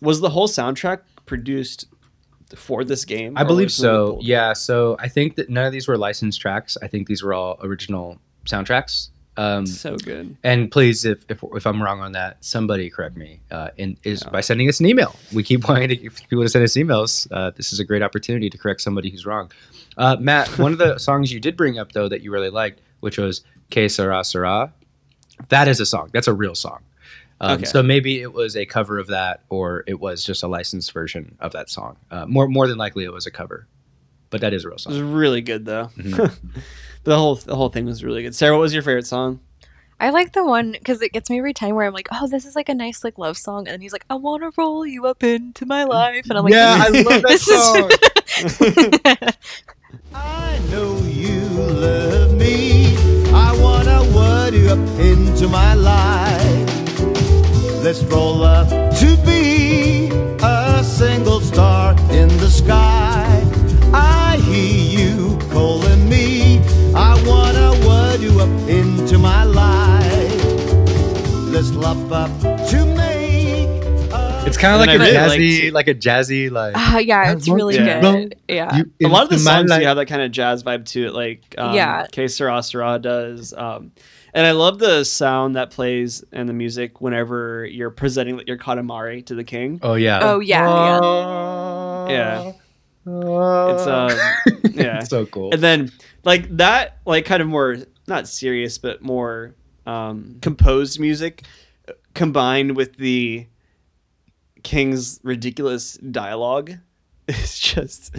was the whole soundtrack produced for this game? I believe was some of it so. Yeah. So I think that none of these were licensed tracks. I think these were all original soundtracks. Um, so good. and please, if, if if I'm wrong on that, somebody correct me. Uh, and is Yeah. by sending us an email. We keep [laughs] wanting to if people to send us emails. Uh, this is a great opportunity to correct somebody who's wrong. Uh, Matt, one of the [laughs] songs you did bring up though that you really liked, which was "Que Sera Sera," that is a song. That's a real song. Um, Okay. So maybe it was a cover of that, or it was just a licensed version of that song. Uh, more more than likely, it was a cover, but that is a real song. It was really good though. Mhm. [laughs] the whole the whole thing was really good. Sarah, what was your favorite song? I like the one because it gets me every time where I'm like, oh, this is like a nice like love song, and then he's like, I want to roll you up into my life, and I'm like, yeah, I love [laughs] that this is- song. [laughs] I know you love me. I wanna word you up into my life. Let's roll up to be a single star in the sky. Let's up to make. It's kind of like a really jazzy, liked- like a jazzy, like Ah, yeah, it's really to good. Yeah. you a lot of the into my songs life. you have that kind of jazz vibe to it, like um, Yeah. Que Sera Sera does. Um, and I love the sound that plays and the music whenever you're presenting your katamari to the king. Oh yeah. Oh, yeah, Yeah. It's um, [laughs] yeah. It's so cool. and then like that, like kind of more not serious, but more um, composed music uh, combined with the king's ridiculous dialogue. [laughs] It's just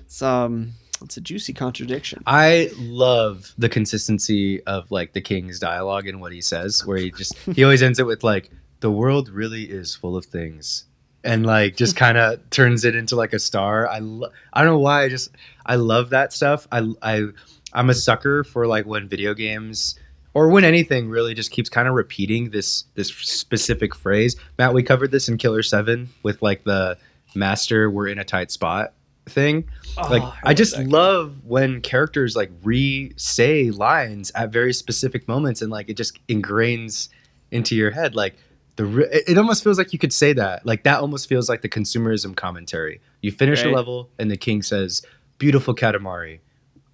it's um it's a juicy contradiction. I love the consistency of like the king's dialogue and what he says, where he just he always ends it with like, "The world really is full of things," and like just [laughs] kind of turns it into like a star. I lo- I don't know why I just I love that stuff. I I I'm a sucker for like when video games or when anything really just keeps kind of repeating this this specific phrase. Matt, we covered this in Killer Seven with like the master we're in a tight spot thing. Like Oh, I, just love when characters like re-say lines at very specific moments and like it just ingrains into your head. Like the re- it, it almost feels like you could say that. Like that almost feels like the consumerism commentary. You finish Right. a level and the king says beautiful katamari.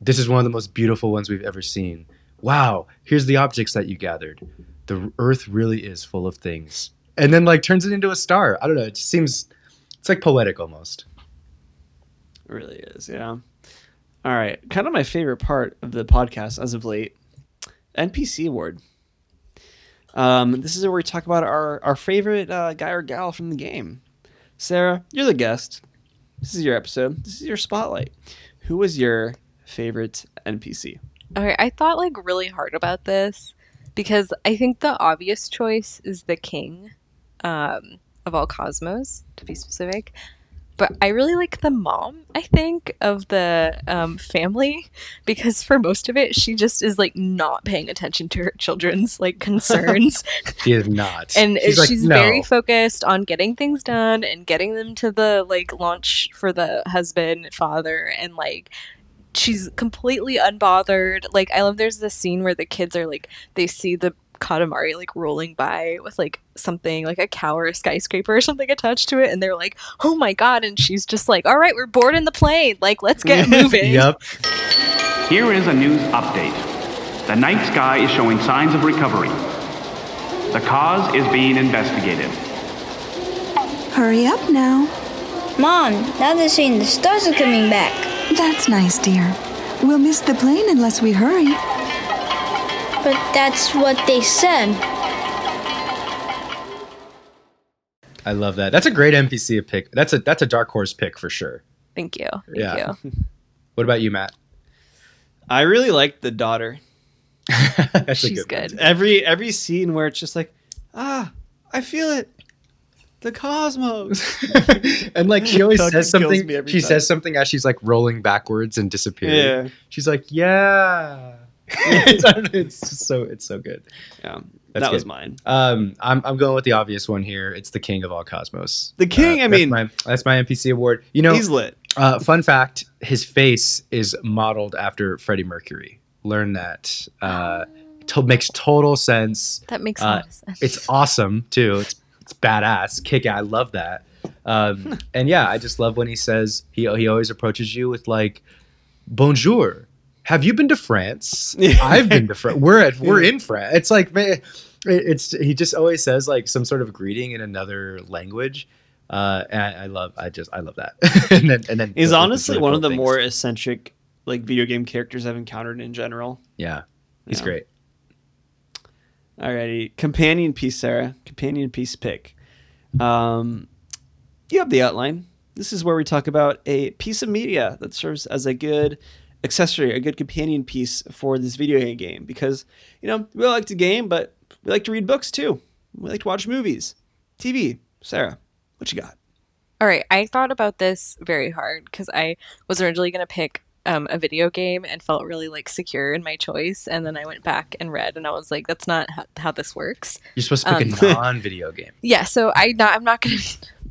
This is one of the most beautiful ones we've ever seen wow here's the objects that you gathered the earth really is full of things and then like turns it into a star i don't know it just seems it's like poetic almost It really is, yeah. All right, kind of my favorite part of the podcast as of late, NPC award. Um, this is where we talk about our our favorite uh, guy or gal from the game. Sarah, you're the guest. This is your episode. This is your spotlight. Who was your favorite NPC? Okay, I thought like really hard about this because I think the obvious choice is the king um, of all cosmos, to be specific. But I really like the mom, I think, of the um, family [laughs] because for most of it, she just is like not paying attention to her children's like [laughs] concerns. she is not and she's, like, "No." very focused on getting things done and getting them to the like launch for the husband father and like she's completely unbothered like i love there's this scene where the kids are like they see the katamari like rolling by with like something like a cow or a skyscraper or something attached to it and they're like oh my god and she's just like all right we're boarding the plane like let's get [laughs] moving Yep. Here is a news update. The night sky is showing signs of recovery. The cause is being investigated. Hurry up now. Mom, now they're saying the stars are coming back. That's nice, dear. We'll miss the plane unless we hurry. But that's what they said. I love that. That's a great NPC pick. That's a that's a dark horse pick for sure. thank you thank Yeah. you [laughs] What about you, Matt? I really liked the daughter. [laughs] that's a she's good. good Every every scene where it's just like, ah, I feel it. The cosmos. [laughs] and like she always [laughs] says something. She time. says something as she's like rolling backwards and disappearing. yeah. She's like, "Yeah." [laughs] it's, I don't know, it's so it's so good. Yeah, That's that was mine. Um, I'm I'm going with the obvious one here. It's the king of all cosmos. The king, I that's mean- my, that's my NPC award. You know, He's lit. uh, fun fact: his face is modeled after Freddie Mercury. Learn that. Uh, to, makes total sense. That makes a Uh, lot of sense. It's awesome too. It's it's badass. Kick. I love that. Um, [laughs] and yeah, I just love when he says he he always approaches you with like, "Bonjour, have you been to France? [laughs] I've been to France. We're at we're in France. It's like man, it's he just always says like some sort of greeting in another language. Uh, and I, I love I just I love that. [laughs] and then and then He's the- the honestly one of the things. more eccentric like video game characters I've encountered in general. yeah. He's Yeah. great. Alrighty, companion piece, Sarah. Companion piece pick. Um, you have the outline. This is where we talk about a piece of media that serves as a good accessory, a good companion piece for this video game. Because you know we all like to game, but we like to read books too. We like to watch movies, TV. Sarah, what you got? All right, I thought about this very hard because I was originally going to pick um, a video game and felt really like secure in my choice, and then I went back and read, and I was like, "That's not how, how this works." You're supposed to pick Um, a non-video game. [laughs] Yeah, so I not, I'm not gonna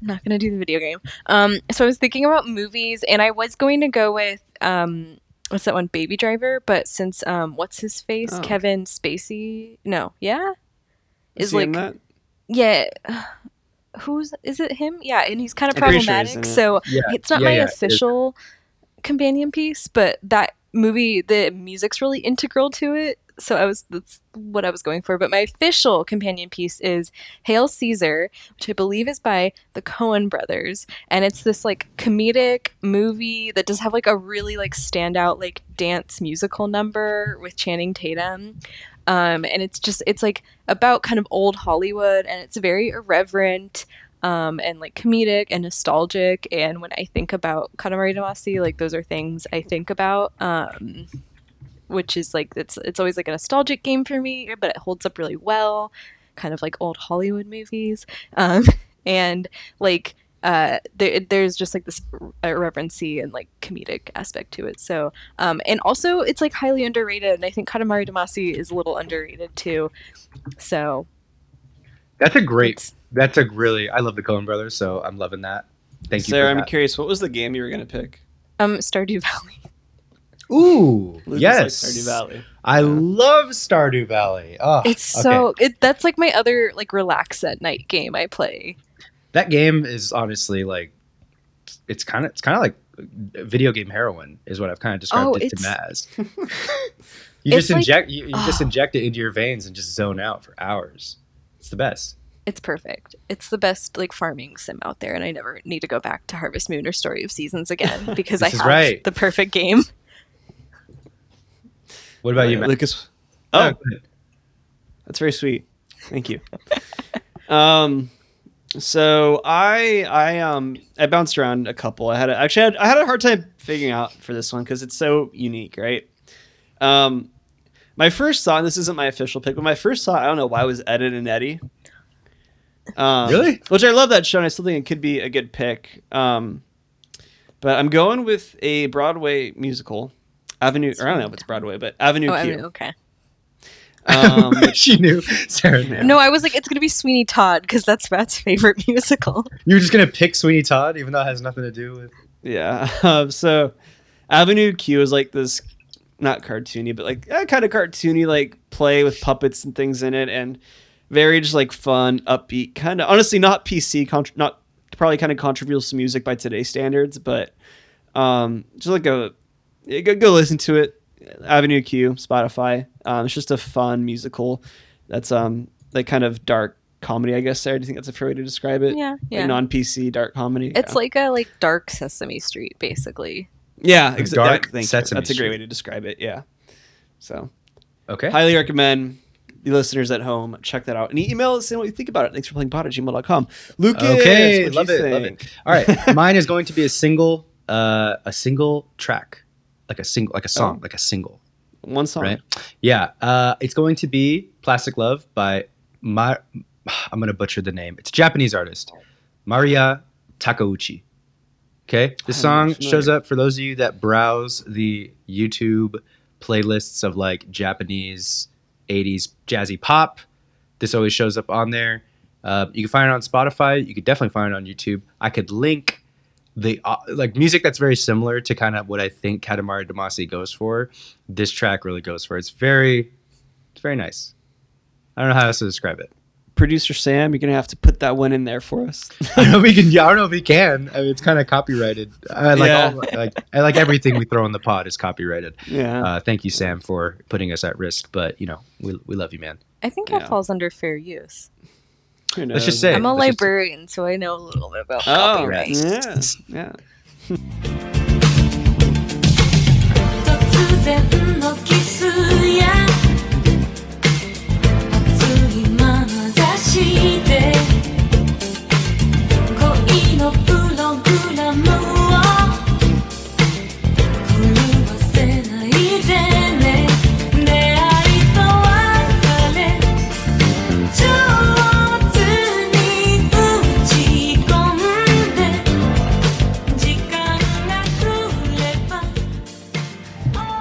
I'm [laughs] not gonna do the video game. Um, so I was thinking about movies, and I was going to go with um, what's that one, Baby Driver, but since um, what's his face, Oh. Kevin Spacey? No, yeah, is See, I'm like not- yeah. [sighs] Who's is it him? Yeah, and he's kind of I'm pretty sure problematic. it. so Yeah, it's not yeah, my yeah, it is. Companion piece, but that movie, the music's really integral to it. So I was that's what I was going for. But my official companion piece is Hail Caesar, which I believe is by the Coen brothers, and it's this like comedic movie that does have like a really like standout like dance musical number with Channing Tatum. Um, and it's just it's like about kind of old Hollywood, and it's very irreverent um, and like comedic and nostalgic. And when I think about Katamari Damacy, like those are things I think about. Um, which is like it's it's always like a nostalgic game for me, but it holds up really well, kind of like old Hollywood movies. Um, [laughs] and like uh, there, there's just like this irreverency and like comedic aspect to it. So um, and also it's like highly underrated, and I think Katamari Damacy is a little underrated too. So That's a great. It's- That's a really. I love the Coen Brothers, so I'm loving that. Thank you. Sarah, I'm that. curious. What was the game you were gonna pick? um Stardew Valley. Ooh, Lucas yes, likes Stardew Valley. I love Stardew Valley. Oh, It's okay. so it that's like my other like relax at night game I play. that game is honestly like it's kind of it's kind of like video game heroin is what I've kind of described Oh, it to it's- Maz. [laughs] you just like- inject you, you just Oh. inject it into your veins and just zone out for hours. It's the best. It's perfect. It's the best like farming sim out there, and I never need to go back to Harvest Moon or Story of Seasons again [laughs] because I have right. the perfect game. What about you, Matt? Lucas? Oh, Oh. That's very sweet. Thank you. [laughs] um, so I I um I bounced around a couple. I had a, actually had, I had a hard time figuring out for this one because it's so unique, right? Um, my first thought, and this isn't my official pick, but my first thought, I don't know why, was Ed Edd and Eddy. Um, Really? Which I love that show, and I still think it could be a good pick. Um, but I'm going with a Broadway musical, Avenue. Or I don't know if it's Broadway, but Avenue oh, I Q. mean, okay. Um, [laughs] she knew. Sarah knew. No, I was like, it's gonna be Sweeney Todd because that's Matt's favorite [laughs] musical. You were just gonna pick Sweeney Todd, even though it has nothing to do with. Yeah. [laughs] Um, so Avenue Q is like this, not cartoony, but like eh, kind of cartoony, like play with puppets and things in it, and very just like fun, upbeat, kind of honestly not PC, contr not probably kind of controversial music by today's standards, but um, just like a yeah, go, go listen to it. Avenue Q, Spotify. Um, it's just a fun musical that's um like kind of dark comedy, I guess. Sarah, do you think that's a fair way to describe it? Yeah, yeah. non PC dark comedy. It's Yeah. like a like dark Sesame Street, basically. Yeah, The exa- dark that- thank you. Sesame That's a great Street. way to describe it. Yeah. So Okay. highly recommend the listeners at home check that out and email us in what you think about it. Thanks for playing pod at gmail.com. Lucas, Okay, love it, love it. All right, [laughs] mine is going to be a single, uh, a single track, like a single, like a song, Oh. like a single. One song. Right. Yeah, uh, it's going to be "Plastic Love" by Mar. I'm gonna butcher the name. It's a Japanese artist, Maria Takauchi. Okay, this song shows up for those of you that browse the YouTube playlists of like Japanese 80s jazzy pop. This always shows up on there. Uh, you can find it on Spotify. You could definitely find it on YouTube. I could link the uh, like music that's very similar to kind of what I think Katamari Damacy goes for. This track really goes for. It's very, it's very nice. I don't know how else to describe it. Producer Sam, you're gonna have to put that one in there for us. I don't know if we can. Yeah, I don't know if we can. I mean, it's kind of copyrighted. I like Yeah. all, like I like everything we throw in the pod is copyrighted. yeah. Uh, thank you, Sam, for putting us at risk. But you know, we, we love you, man. I think Yeah. that falls under fair use. Let's just say- I'm a let's just- librarian, so I know a little bit about Oh, copyright. yeah, yeah. 突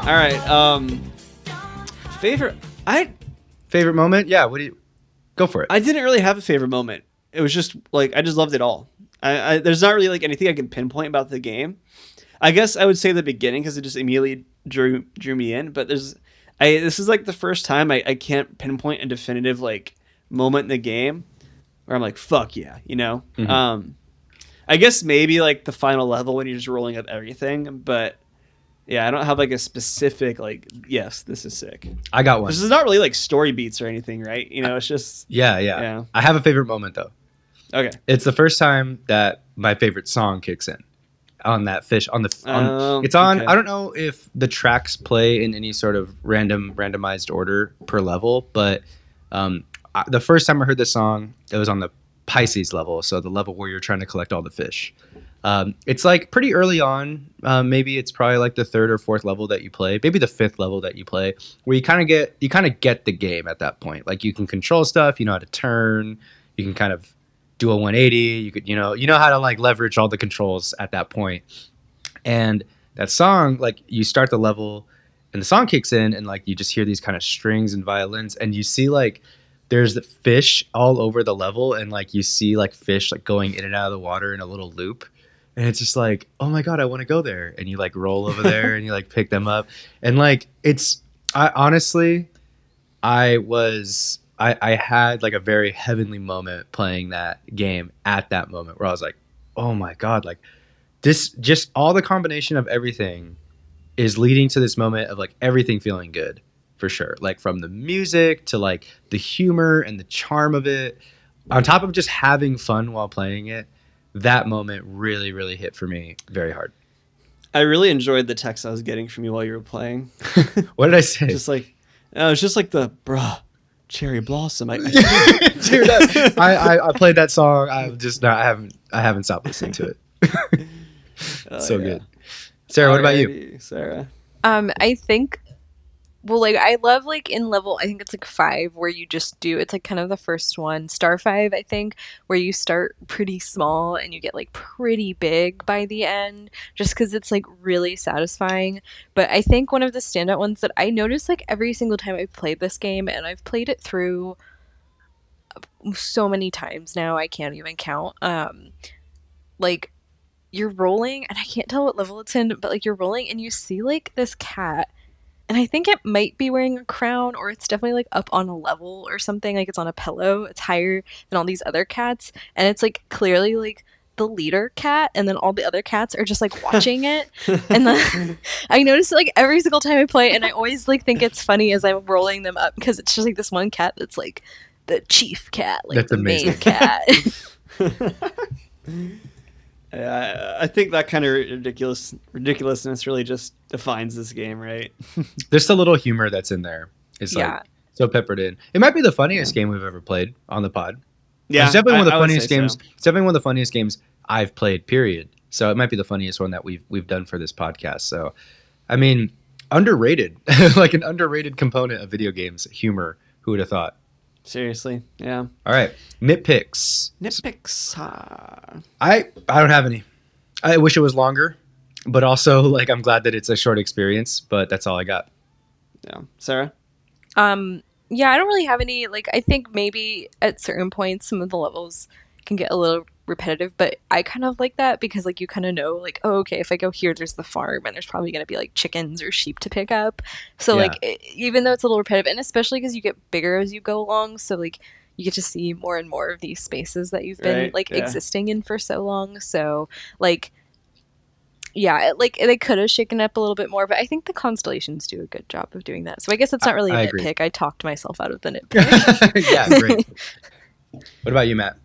All right. Um, favorite. I Favorite moment? Yeah. What do you go for it? I didn't really have a favorite moment. It was just like I just loved it all. I, I there's not really like anything I can pinpoint about the game. I guess I would say the beginning because it just immediately drew drew me in. But there's I this is like the first time I, I can't pinpoint a definitive like moment in the game where I'm like fuck yeah, you know. Mhm. Um, I guess maybe like the final level when you're just rolling up everything, but. Yeah, I don't have like a specific like. Yes, this is sick. I got one. This is not really like story beats or anything, right? You know, it's just Yeah, yeah, Yeah. I have a favorite moment though. okay. It's the first time that my favorite song kicks in on that fish on the on, Um, it's on okay. I don't know if the tracks play in any sort of random randomized order per level, but um I, the first time I heard this song, it was on the Pisces level, so the level where you're trying to collect all the fish. Um, it's like pretty early on. Um, maybe it's probably like the third or fourth level that you play, maybe the fifth level that you play, where you kind of get you kind of get the game at that point. Like you can control stuff, you know how to turn, you can kind of do a 180. You could you know you know how to like leverage all the controls at that point. And that song, like you start the level, and the song kicks in, and like you just hear these kind of strings and violins, and you see like there's the fish all over the level and like you see like fish like going in and out of the water in a little loop and it's just like oh my god i want to go there and you like roll over there and you like pick them up and like it's i honestly i was i i had like a very heavenly moment playing that game at that moment where i was like oh my god like this just all the combination of everything is leading to this moment of like everything feeling good for sure. Like from the music to like the humor and the charm of it, on top of just having fun while playing it, that moment really, really hit for me very hard. I really enjoyed the text I was getting from you while you were playing. [laughs] What did I say? just like, uh, it was just like the bruh, cherry blossom. I, I [laughs] Dude, [laughs] I, I, I played that song. I've just not, I haven't I haven't stopped listening to it. oh, so yeah. good. Sarah, what about you? Sarah? Um, I think well like I love like in level I think it's like five where you just do it's like kind of the first one, star five, I think, where you start pretty small and you get like pretty big by the end, just because it's like really satisfying. But I think one of the standout ones that I notice like every single time I've played this game, and I've played it through so many times now, I can't even count. Um like you're rolling and I can't tell what level it's in, but like you're rolling and you see like this cat and I think it might be wearing a crown or it's definitely like up on a level or something like it's on a pillow. It's higher than all these other cats and it's like clearly like the leader cat and then all the other cats are just like [laughs] watching it and then [laughs] I notice it like every single time I play and I always like think it's funny as I'm rolling them up because it's just like this one cat that's like the chief cat, like That's the amazing. main cat. [laughs] Yeah, I, I think that kind of ridiculous ridiculousness really just defines this game, right? [laughs] There's the little humor that's in there. It's Yeah. like so peppered in. It might be the funniest game we've ever played on the pod. Yeah, it's definitely I- one of the I would funniest say so. games. It's definitely one of the funniest games I've played. Period. So it might be the funniest one that we've we've done for this podcast. So, I mean, underrated, [laughs] like an underrated component of video games. Humor. Who would have thought? Seriously, yeah. All right, nitpicks. Nitpicks. I I don't have any. I wish it was longer, but also [laughs] like I'm glad that it's a short experience. But that's all I got. Yeah, Sarah. Um, yeah, I don't really have any. Like, I think maybe at certain points, some of the levels can get a little repetitive, but I kind of like that because, like, you kind of know, like, oh, okay, if I go here, there's the farm, and there's probably going to be like chickens or sheep to pick up. So, Yeah. like, e- even though it's a little repetitive, and especially because you get bigger as you go along, so like you get to see more and more of these spaces that you've been Right, like yeah. existing in for so long. So, like. Yeah, it- like they could have shaken up a little bit more, but I think the constellations do a good job of doing that. So I guess it's not really a I agree. nitpick. I talked myself out of the nitpick. [laughs] yeah, great. [laughs] What about you, Matt?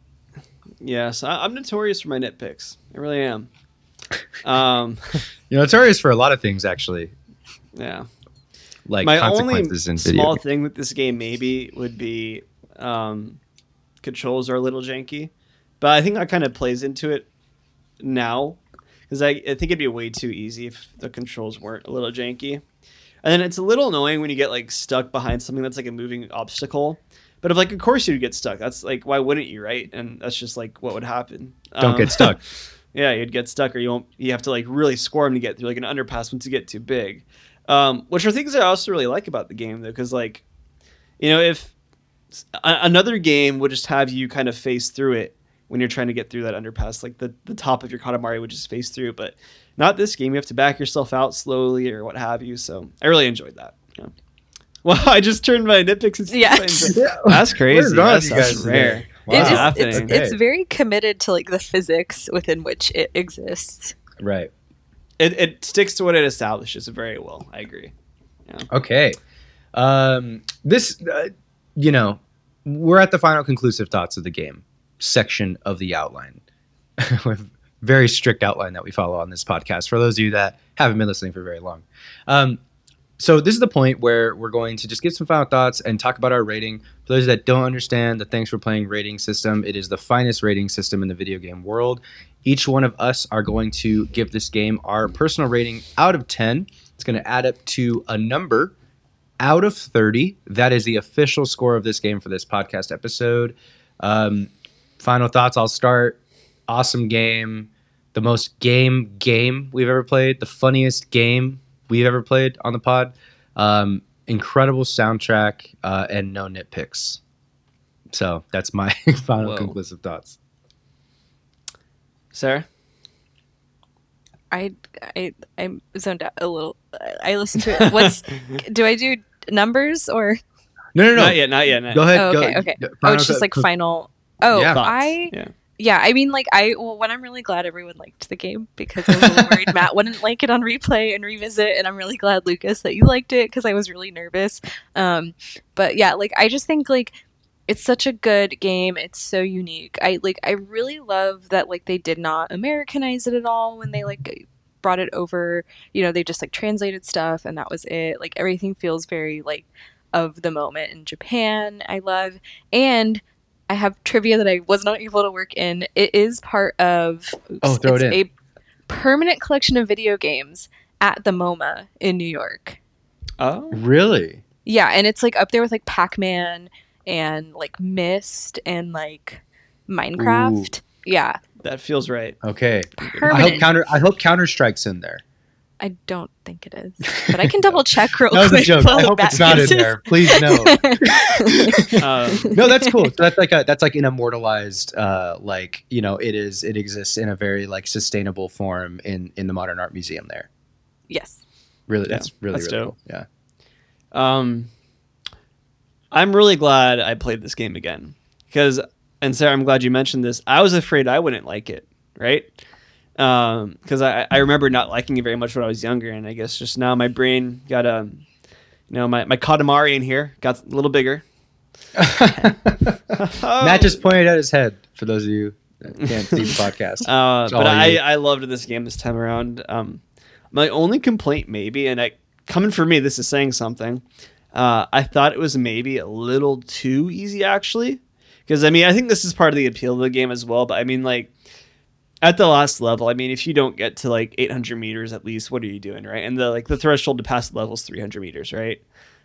Yes, I, I'm notorious for my nitpicks. I really am. Um, [laughs] You know, notorious for a lot of things, actually, yeah. like my only small games. thing with this game maybe would be um, controls are a little janky, but I think that kind of plays into it now because I, I think it'd be way too easy if the controls weren't a little janky. And then it's a little annoying when you get like stuck behind something that's like a moving obstacle. But if like of course you'd get stuck. That's like why wouldn't you, right? And that's just like what would happen. Don't Um, get stuck. [laughs] yeah, you'd get stuck, or you won't. You have to like really squirm to get through like an underpass once you get too big. Um, which are things I also really like about the game, though, because like, you know, if a- another game would just have you kind of face through it when you're trying to get through that underpass, like the the top of your Katamari would just face through, but not this game. You have to back yourself out slowly or what have you. So I really enjoyed that. Yeah. [laughs] Well, I just turned my nitpicks into Yeah. [laughs] That's crazy. What is wrong That's, you that's guys rare. today? It What's is- happening? it's, Okay. it's very committed to like the physics within which it exists. Right. it, it sticks to what it establishes very well. I agree. Okay. Um, this, uh, you know, we're at the final conclusive thoughts of the game section of the outline. [laughs] With very strict outline that we follow on this podcast. For those of you that haven't been listening for very long, um, so this is the point where we're going to just give some final thoughts and talk about our rating. For those that don't understand the Thanks for Playing rating system, it is the finest rating system in the video game world. Each one of us are going to give this game our personal rating out of 10. It's going to add up to a number out of 30. That is the official score of this game for this podcast episode. Um, final thoughts I'll start. Awesome game. The most game game we've ever played. The funniest game we've ever played on the pod. Um, incredible soundtrack uh, and no nitpicks. So that's my [laughs] final Whoa. conclusive thoughts. Sarah. I I I'm zoned out a little. I listened to it. What's [laughs] do I do numbers or? No, no, no. Not yet. Not yet. Not Go ahead. Oh, go- okay, okay. Oh, it's just like final. Oh, Yeah. I Yeah. Yeah. I mean, like I well, when I'm really glad everyone liked the game because I was a little worried [laughs] Matt wouldn't like it on replay and revisit, and I'm really glad Lucas that you liked it because I was really nervous. Um, but yeah, like I just think like it's such a good game. It's so unique. I like I really love that like they did not Americanize it at all when they like brought it over. You know, they just like translated stuff and that was it. Like everything feels very like of the moment in Japan. I love and I have trivia that I was not able to work in. It is part of oops, Oh, throw it in. a permanent collection of video games at the MoMA in New York. Oh. Really? Yeah, and it's like up there with like Pac-Man and like Myst and like Minecraft. Yeah, That feels right. Okay. I hope counter. I hope Counter Strike's in there. I don't think it is, but I [laughs] can double check real That was a quick. joke. I hope it's not in there. Please no. [laughs] Um, no, that's cool. So that's like a that's like an immortalized uh like, you know, it is it exists in a very like sustainable form in in the Modern Art Museum there. yes. Really Yeah, that's really that's really dope. cool. Yeah. um, I'm really glad I played this game again because, and Sarah, I'm glad you mentioned this. I was afraid I wouldn't like it, right? Um, because I I remember not liking it very much when I was younger, and I guess just now my brain got um, you know, my my Katamari in here got a little bigger. [laughs] Matt just pointed at his head for those of you that can't see the podcast. [laughs] Uh, but I, you. I loved this game this time around. Um, my only complaint, maybe, and I coming from me, this is saying something. Uh, I thought it was maybe a little too easy, actually, because I mean, I think this is part of the appeal of the game as well. But I mean, like at the last level, I mean, if you don't get to like 800 meters at least, what are you doing, right? And the like the threshold to pass the level is 300 meters, right?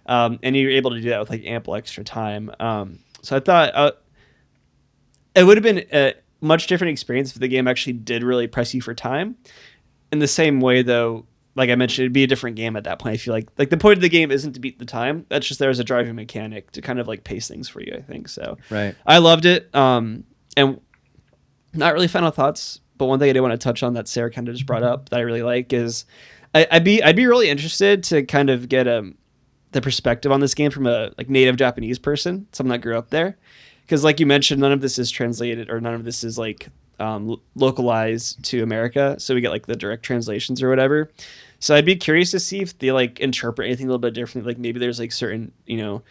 Um, and you're able to do that with like ample extra time. Um, so I thought uh, it would have been a much different experience if the game actually did really press you for time. In the same way, though, like I mentioned, it'd be a different game at that point. I feel like like the point of the game isn't to beat the time. That's just there as a driving mechanic to kind of like pace things for you. I think so. Right. I loved it. Um, and not really final thoughts, but one thing I did want to touch on that Sarah kind of just brought up that I really like is I, I'd be I'd be really interested to kind of get um the perspective on this game from a like native Japanese person, someone that grew up there, because like you mentioned, none of this is translated or none of this is like um, lo- localized to America, so we get like the direct translations or whatever. So I'd be curious to see if they like interpret anything a little bit differently. Like maybe there's like certain you know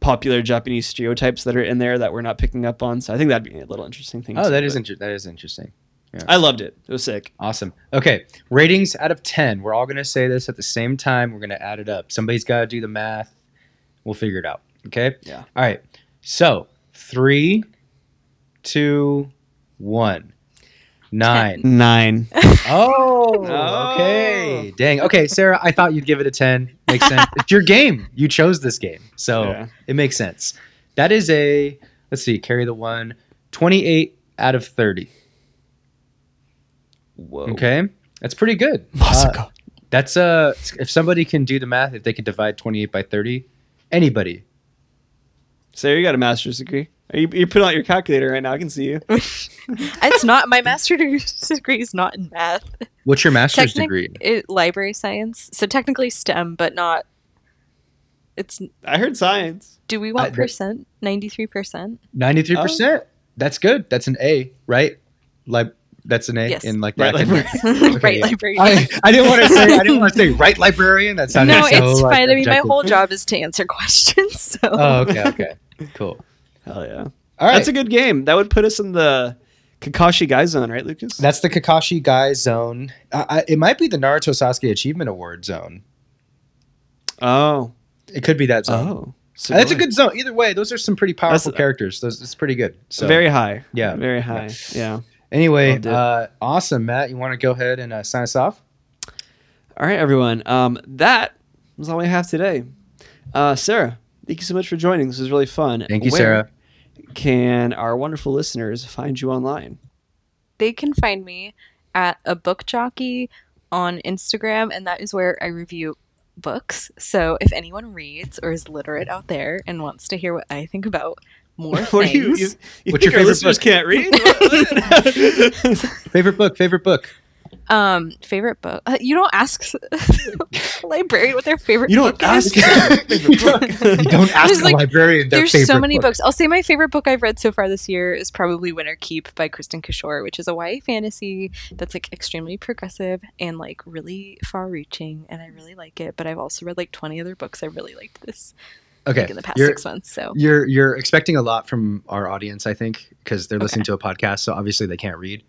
popular Japanese stereotypes that are in there that we're not picking up on. So I think that'd be a little interesting thing. Oh, that is inter- that is interesting. I loved it. It was sick. Awesome. Okay, ratings out of 10. We're all going to say this at the same time. We're going to add it up. Somebody's got to do the math. We'll figure it out. Okay? Yeah. All right. So, three, two, one, nine. Nine. [laughs] Oh, Oh. okay. Dang. Okay, Sarah, I thought you'd give it a 10. Makes sense. it's your game. You chose this game. So, Yeah. it makes sense. That is a, let's see, carry the one, 28 out of 30. Whoa. Okay. That's pretty good. [laughs] Uh, That's uh if somebody can do the math, if they can divide 28 by 30, anybody. Sarah, you got a master's degree. Are you you putting out your calculator right now? I can see you. [laughs] it's not my master's degree is not in math. What's your master's Technic- degree? It, library science. So technically STEM, but not. It's. I heard science. Do we want that- percent? Ninety three percent. 93%. That's good. That's an A, right? Like that's an A Yes. in like Right, that. librarian. [laughs] right, yeah. librarian. I, I didn't want to say I didn't want to say [laughs] right librarian. That sounded so. no, so, it's like, fine. I mean, my whole job is to answer [laughs] questions. So. Oh, okay, okay. Cool. Hell yeah. All right. That's a good game. That would put us in the Kakashi Guy zone, right, Lucas? That's the Kakashi guy zone. I, I, it might be the Naruto Sasuke Achievement Award zone. oh. It could be that zone. Oh. So That's a good zone. Either way, those are some pretty powerful That's- characters. Those it's pretty good. So very high. Yeah. Very high. Yeah. Anyway, uh, awesome, Matt. You want to go ahead and uh, sign us off? All right, everyone. Um, that was all we have today. Uh, Sarah, thank you so much for joining. This was really fun. Thank you, Where Sarah. Can our wonderful listeners find you online? they can find me at a book jockey on Instagram, and that is where I review books. So if anyone reads or is literate out there and wants to hear what I think about more [laughs] What do you, things, you, you What's think your favorite listeners book? can't read? [laughs] [laughs] Favorite book. Favorite book. um, favorite book. Uh, you don't ask librarian what their favorite you don't book is. ask. favorite book. You don't ask There's, a like- librarian their There's favorite so many book. books. I'll say my favorite book I've read so far this year is probably Winterkeep by Kristin Cashore, which is a YA fantasy that's like extremely progressive and like really far reaching and I really like it. But I've also read like 20 other books I really liked this Okay, like in the past you're, six months. So you're you're expecting a lot from our audience, I think, because they're listening to a podcast, so obviously they can't read.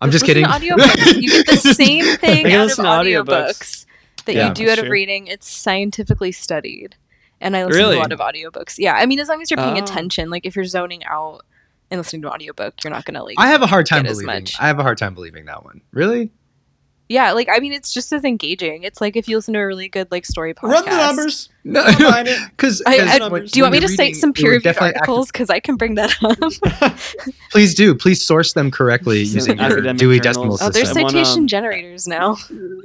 I'm just Listen kidding. audiobooks. You get the [laughs] same thing out of audiobooks. audiobooks that Yeah, you do out of reading. It's scientifically studied. And I listen Really? to a lot of audiobooks. Yeah. I mean, as long as you're paying Oh. attention, like if you're zoning out and listening to an audiobook, you're not going to like. I have a hard time believing. much. I have a hard time believing that one. Really? Yeah. Like, I mean, it's just as engaging. It's like if you listen to a really good like story podcast. Run the numbers. No, I don't mind it. [laughs] because I, I, do you want me to you're cite some peer reviewed articles? Because I can bring that up. [laughs] Please do. Please source them correctly using your Dewey journals. Decimal oh, there's System. I want, citation um, generators now.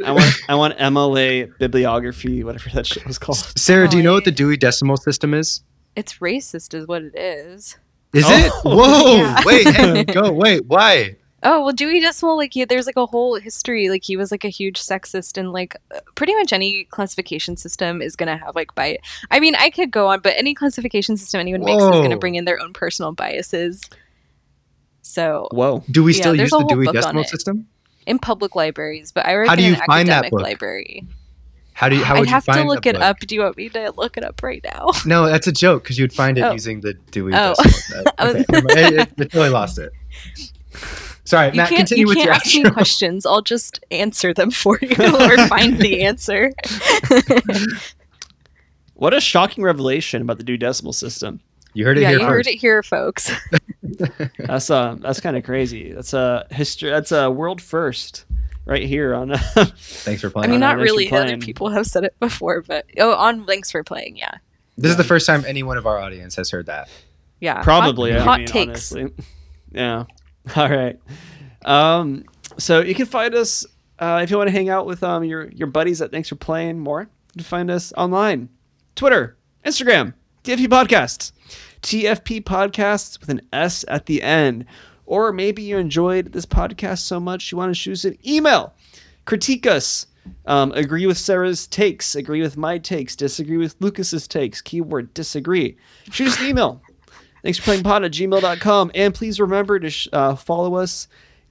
I want I want MLA bibliography, whatever that shit was called. Sarah, do you know what the Oh, Dewey Decimal System is? It's racist, is what it is. Is Oh. it? Whoa! [laughs] Yeah. Wait, hey, go. Wait, why? Oh well, Dewey Decimal, like he, there's like a whole history. Like he was like a huge sexist, and like uh, pretty much any classification system is gonna have like bias. I mean, I could go on, but any classification system anyone makes is gonna bring in their own personal biases. So Whoa. Do we Yeah, still there's use the Dewey Decimal. System? in public libraries, but I work How do in you an find that academic book? library. How do you? How would I'd have you to look it book? up. Do you want me to look it up right now? [laughs] No, that's a joke because you'd find it Oh. using the Dewey Oh. Decimal System. [laughs] I was- Okay, never mind. it, it, it totally lost it. [laughs] Sorry, You Matt. can't. Continue You with can't your ask me questions. I'll just answer them for [laughs] you or find the answer. [laughs] What a shocking revelation about the Dewey Decimal System. You heard it yeah, here you first. heard it here, folks. [laughs] That's uh that's kind of crazy. That's a history. That's a world first, right here on. Thanks for playing. I mean, no, not really. Other people have said it before, but oh, on thanks for playing. Yeah, this is the first time any one of our audience has heard that. yeah. Probably. hot, I hot mean, takes. honestly. Yeah. [laughs] All right. Um. So you can find us Uh, if you want to hang out with um, your your buddies at Thanks for Playing more, you can find us online, Twitter, Instagram, TFP Podcasts, TFP Podcasts with an S at the end. Or maybe you enjoyed this podcast so much you want to shoot an email, critique us, um, agree with Sarah's takes, agree with my takes, disagree with Lucas's takes, keyword disagree. Shoot us an email. Thanks for playing pod at gmail.com. And please remember to sh- uh, follow us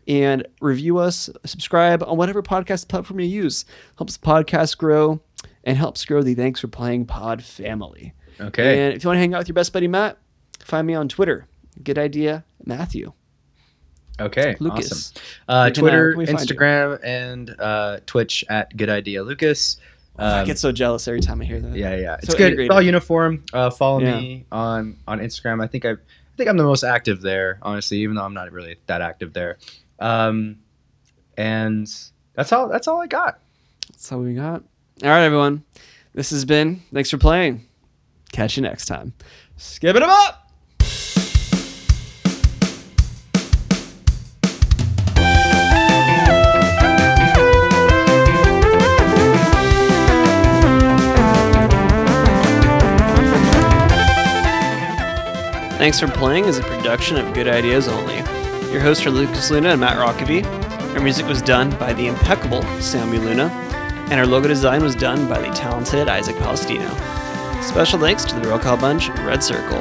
and review us, subscribe on whatever podcast platform you use. Helps the podcast grow and helps grow the Thanks for Playing Pod family. Okay. And if you want to hang out with your best buddy Matt, find me on Twitter. Good idea, Matthew. Okay. Lucas. Awesome. Uh, Twitter, where can we find you? Instagram, and uh, Twitch at Good Idea Lucas. I Um, get so jealous every time I hear that. yeah, yeah, it's So good. integrated. It's all uniform. Uh, follow Yeah. me on on Instagram. I think I, I think I'm the most active there, honestly, even though I'm not really that active there. Um, and that's all. That's all I got. That's all we got. All right, everyone. This has been. Thanks for playing. Catch you next time. Skip it up! Thanks for Playing is a production of Good Ideas Only. Your hosts are Lucas Luna and Matt Rockaby. Our music was done by the impeccable Sammy Luna, and our logo design was done by the talented Isaac Palestino. Special thanks to the Roll Call Bunch and Red Circle.